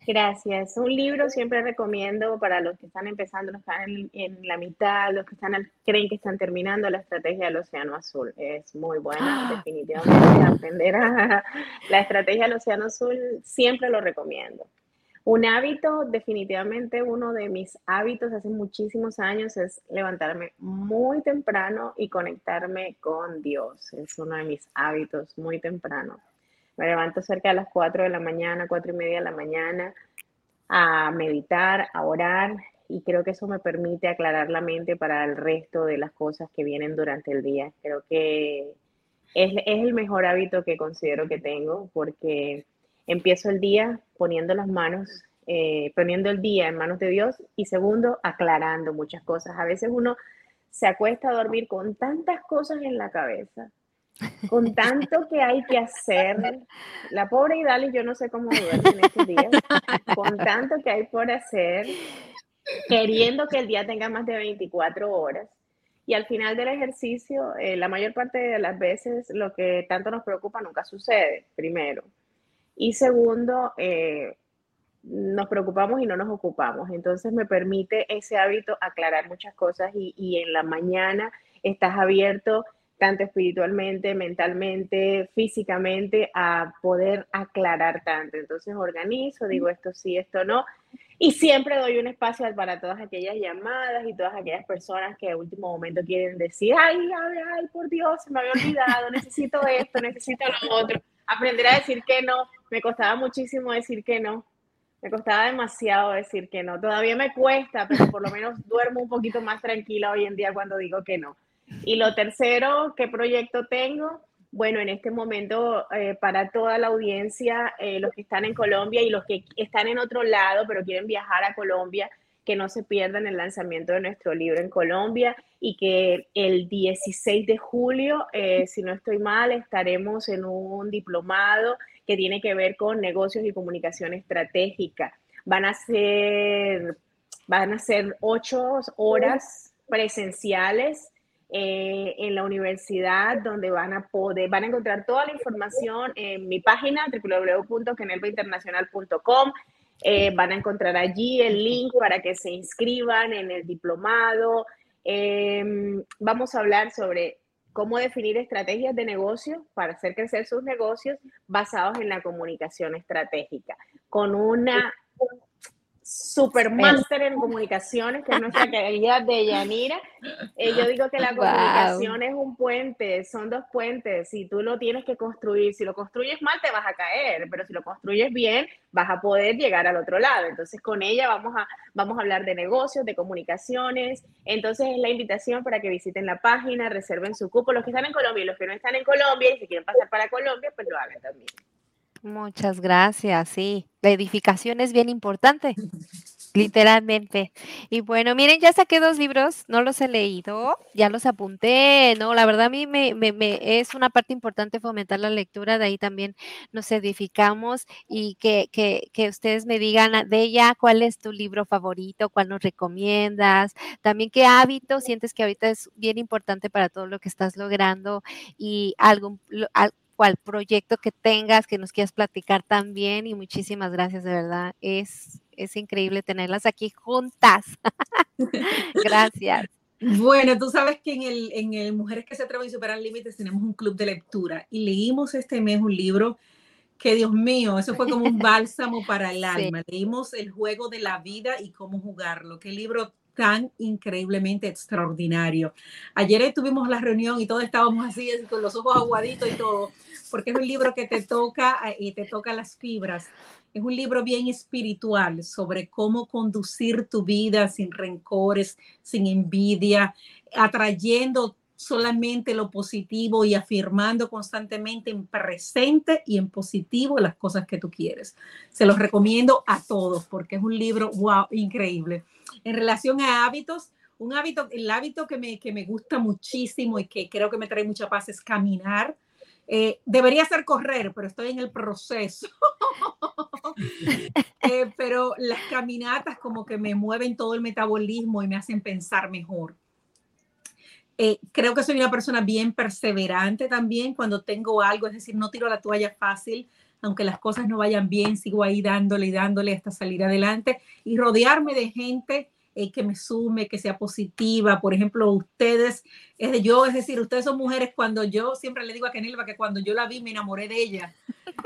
Gracias. Un libro siempre recomiendo para los que están empezando, los que están en, la mitad, los que están creen que están terminando la estrategia del Océano Azul. Es muy buena, definitivamente. Aprender a *laughs* la estrategia del Océano Azul siempre lo recomiendo. Un hábito, definitivamente uno de mis hábitos hace muchísimos años es levantarme muy temprano y conectarme con Dios. Es uno de mis hábitos muy temprano. Me levanto cerca de las 4 de la mañana, 4 y media de la mañana, a meditar, a orar, y creo que eso me permite aclarar la mente para el resto de las cosas que vienen durante el día. Creo que es, el mejor hábito que considero que tengo porque empiezo el día poniendo las manos, eh, poniendo el día en manos de Dios y segundo, aclarando muchas cosas. A veces uno se acuesta a dormir con tantas cosas en la cabeza con tanto que hay que hacer, la pobre Idali, yo no sé cómo duerme en estos días, con tanto que hay por hacer, queriendo que el día tenga más de 24 horas. Y al final del ejercicio, eh, la mayor parte de las veces lo que tanto nos preocupa nunca sucede, primero. Y segundo, eh, nos preocupamos y no nos ocupamos. Entonces me permite ese hábito aclarar muchas cosas y, y en la mañana estás abierto tanto espiritualmente, mentalmente, físicamente, a poder aclarar tanto. Entonces organizo, digo esto sí, esto no. Y siempre doy un espacio para todas aquellas llamadas y todas aquellas personas que a último momento quieren decir, ay, ay, ay, por Dios, se me había olvidado, necesito esto, necesito lo otro. Aprender a decir que no. Me costaba muchísimo decir que no. Me costaba demasiado decir que no. Todavía me cuesta, pero por lo menos duermo un poquito más tranquila hoy en día cuando digo que no. Y lo tercero, ¿qué proyecto tengo? Bueno, en este momento, eh, para toda la audiencia, eh, los que están en Colombia y los que están en otro lado, pero quieren viajar a Colombia, que no se pierdan el lanzamiento de nuestro libro en Colombia y que el 16 de julio, eh, si no estoy mal, estaremos en un diplomado que tiene que ver con negocios y comunicación estratégica. Van a ser, van a ser ocho horas presenciales eh, en la universidad donde van a poder, van a encontrar toda la información en mi página www.kenelvainternacional.com. Eh, van a encontrar allí el link para que se inscriban en el diplomado. Em, vamos a hablar sobre cómo definir estrategias de negocio para hacer crecer sus negocios basados en la comunicación estratégica, con una supermaster en comunicaciones, que es nuestra *laughs* querida de Yanira. Eh, yo digo que la comunicación es un puente, son dos puentes. Si tú lo tienes que construir, si lo construyes mal, te vas a caer, pero si lo construyes bien, vas a poder llegar al otro lado. Entonces, con ella vamos a, vamos a hablar de negocios, de comunicaciones. Entonces, es la invitación para que visiten la página, reserven su cupo. Los que están en Colombia y los que no están en Colombia y si quieren pasar para Colombia, pues lo hagan también. Muchas gracias, sí. La edificación es bien importante, *laughs* literalmente. Y bueno, miren, ya saqué dos libros, no los he leído, ya los apunté, ¿no? La verdad a mí me, es una parte importante fomentar la lectura, de ahí también nos edificamos y que, que, que ustedes me digan de ella cuál es tu libro favorito, cuál nos recomiendas, también qué hábito sientes que ahorita es bien importante para todo lo que estás logrando y algún cual proyecto que tengas, que nos quieras platicar también. Y muchísimas gracias, de verdad. Es, es increíble tenerlas aquí juntas. *laughs* gracias. Bueno, tú sabes que en el, en el Mujeres que se atreven y superan límites tenemos un club de lectura y leímos este mes un libro que, Dios mío, eso fue como un *laughs* bálsamo para el alma. Leímos El juego de la vida y cómo jugarlo. Qué libro tan increíblemente extraordinario. Ayer tuvimos la reunión y todos estábamos así, con los ojos aguaditos y todo, porque es un libro que te toca eh, y te toca las fibras. Es un libro bien espiritual sobre cómo conducir tu vida sin rencores, sin envidia, atrayendo solamente lo positivo y afirmando constantemente en presente y en positivo las cosas que tú quieres. Se los recomiendo a todos porque es un libro, wow, increíble en relación a hábitos, un hábito, el hábito que me, que me gusta muchísimo y que creo que me trae mucha paz es caminar. Eh, debería ser correr, pero estoy en el proceso. *laughs* Eh, pero las caminatas como que me mueven todo el metabolismo y me hacen pensar mejor. Eh, creo que soy una persona bien perseverante también cuando tengo algo, es decir, no tiro la toalla fácil, aunque las cosas no vayan bien, sigo ahí dándole y dándole hasta salir adelante y rodearme de gente eh, que me sume, que sea positiva. Por ejemplo, ustedes, es de yo, es decir, ustedes son mujeres cuando yo siempre le digo a Kenilva que cuando yo la vi me enamoré de ella.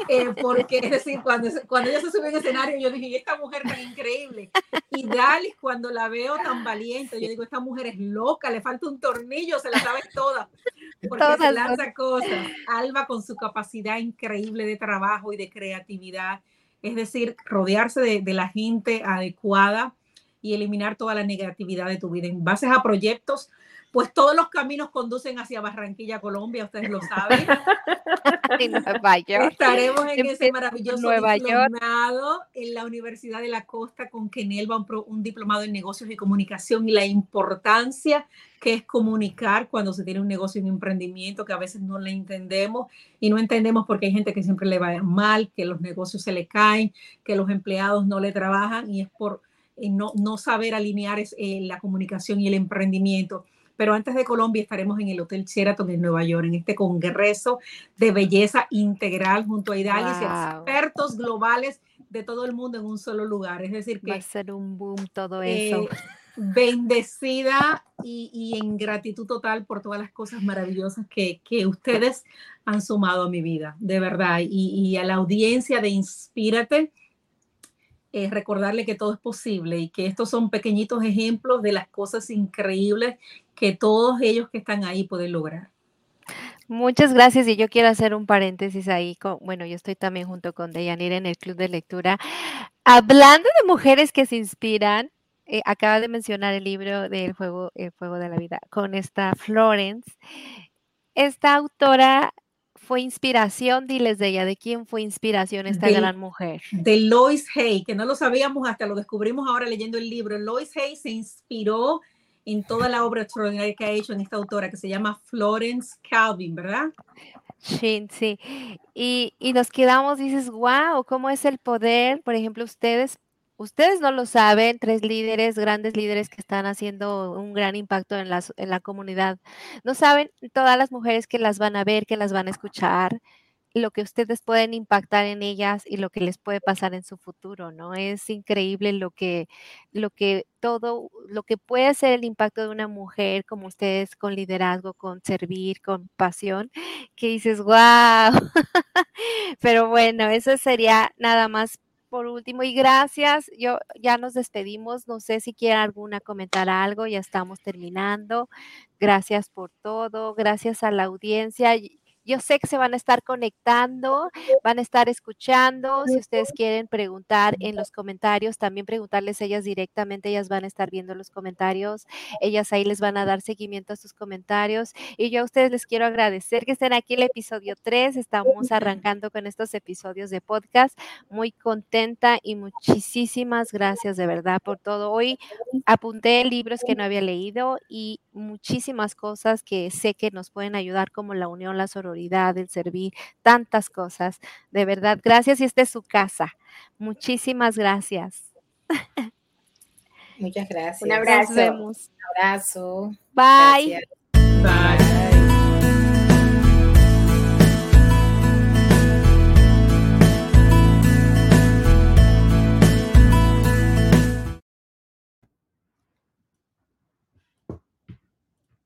Eh, porque es decir, cuando, cuando ella se subió en escenario, yo dije, esta mujer tan increíble. Y Dalis, cuando la veo tan valiente, yo digo, esta mujer es loca, le falta un tornillo, se la sabe toda, porque se lanza cosas. Alba con su capacidad increíble de trabajo y de creatividad, es decir, rodearse de, de la gente adecuada y eliminar toda la negatividad de tu vida. En base a proyectos, pues todos los caminos conducen hacia Barranquilla, Colombia, ustedes lo saben. *laughs* Estaremos en, ese maravilloso Nueva diplomado York. en la Universidad de la Costa con Kenelva, un, un diplomado en negocios y comunicación y la importancia que es comunicar cuando se tiene un negocio y un emprendimiento que a veces no le entendemos y no entendemos porque hay gente que siempre le va mal, que los negocios se le caen, que los empleados no le trabajan y es por no, no saber alinear es, eh, la comunicación y el emprendimiento. Pero antes de Colombia estaremos en el Hotel Sheraton en Nueva York, en este congreso de belleza integral junto a Idalis, expertos globales de todo el mundo en un solo lugar. Es decir, que va a ser un boom todo eso. Eh, bendecida y, en gratitud total por todas las cosas maravillosas que, ustedes han sumado a mi vida, de verdad. Y, a la audiencia de Inspírate, eh, recordarle que todo es posible y que estos son pequeñitos ejemplos de las cosas increíbles que todos ellos que están ahí pueden lograr. Muchas gracias y yo quiero hacer un paréntesis ahí. Con, bueno, yo estoy también junto con Deyanira en el club de lectura. Hablando de mujeres que se inspiran, eh, acaba de mencionar el libro del juego, El Fuego de la Vida con esta Florence. Esta autora fue inspiración, diles de ella, ¿de quién fue inspiración esta gran mujer? De Lois Hay, que no lo sabíamos hasta lo descubrimos ahora leyendo el libro. Lois Hay se inspiró en toda la obra extraordinaria que ha hecho en esta autora que se llama Florence Calvin, ¿verdad? Sí, sí. Y, y nos quedamos, dices, wow, ¿cómo es el poder? Por ejemplo, ustedes Ustedes no lo saben, tres líderes, grandes líderes que están haciendo un gran impacto en, en la comunidad. No saben todas las mujeres que las van a ver, que las van a escuchar, lo que ustedes pueden impactar en ellas y lo que les puede pasar en su futuro, ¿no? Es increíble lo que, lo que todo, lo que puede ser el impacto de una mujer como ustedes con liderazgo, con servir, con pasión, que dices, wow. *laughs* Pero bueno, eso sería nada más por último, y gracias, yo ya nos despedimos, no sé si quiere alguna comentar algo, ya estamos terminando. Gracias por todo, gracias a la audiencia. Yo sé que se van a estar conectando, van a estar escuchando. Si ustedes quieren preguntar en los comentarios, también preguntarles ellas directamente, ellas van a estar viendo los comentarios, ellas ahí les van a dar seguimiento a sus comentarios. Y yo a ustedes les quiero agradecer que estén aquí el episodio 3. Estamos arrancando con estos episodios de podcast. Muy contenta y muchísimas gracias de verdad por todo. Hoy apunté libros que no había leído y muchísimas cosas que sé que nos pueden ayudar como la unión, la sororidad el servir, tantas cosas. De verdad, gracias y esta es su casa. Muchísimas gracias. Muchas gracias. Un abrazo. Un abrazo. Bye. Bye.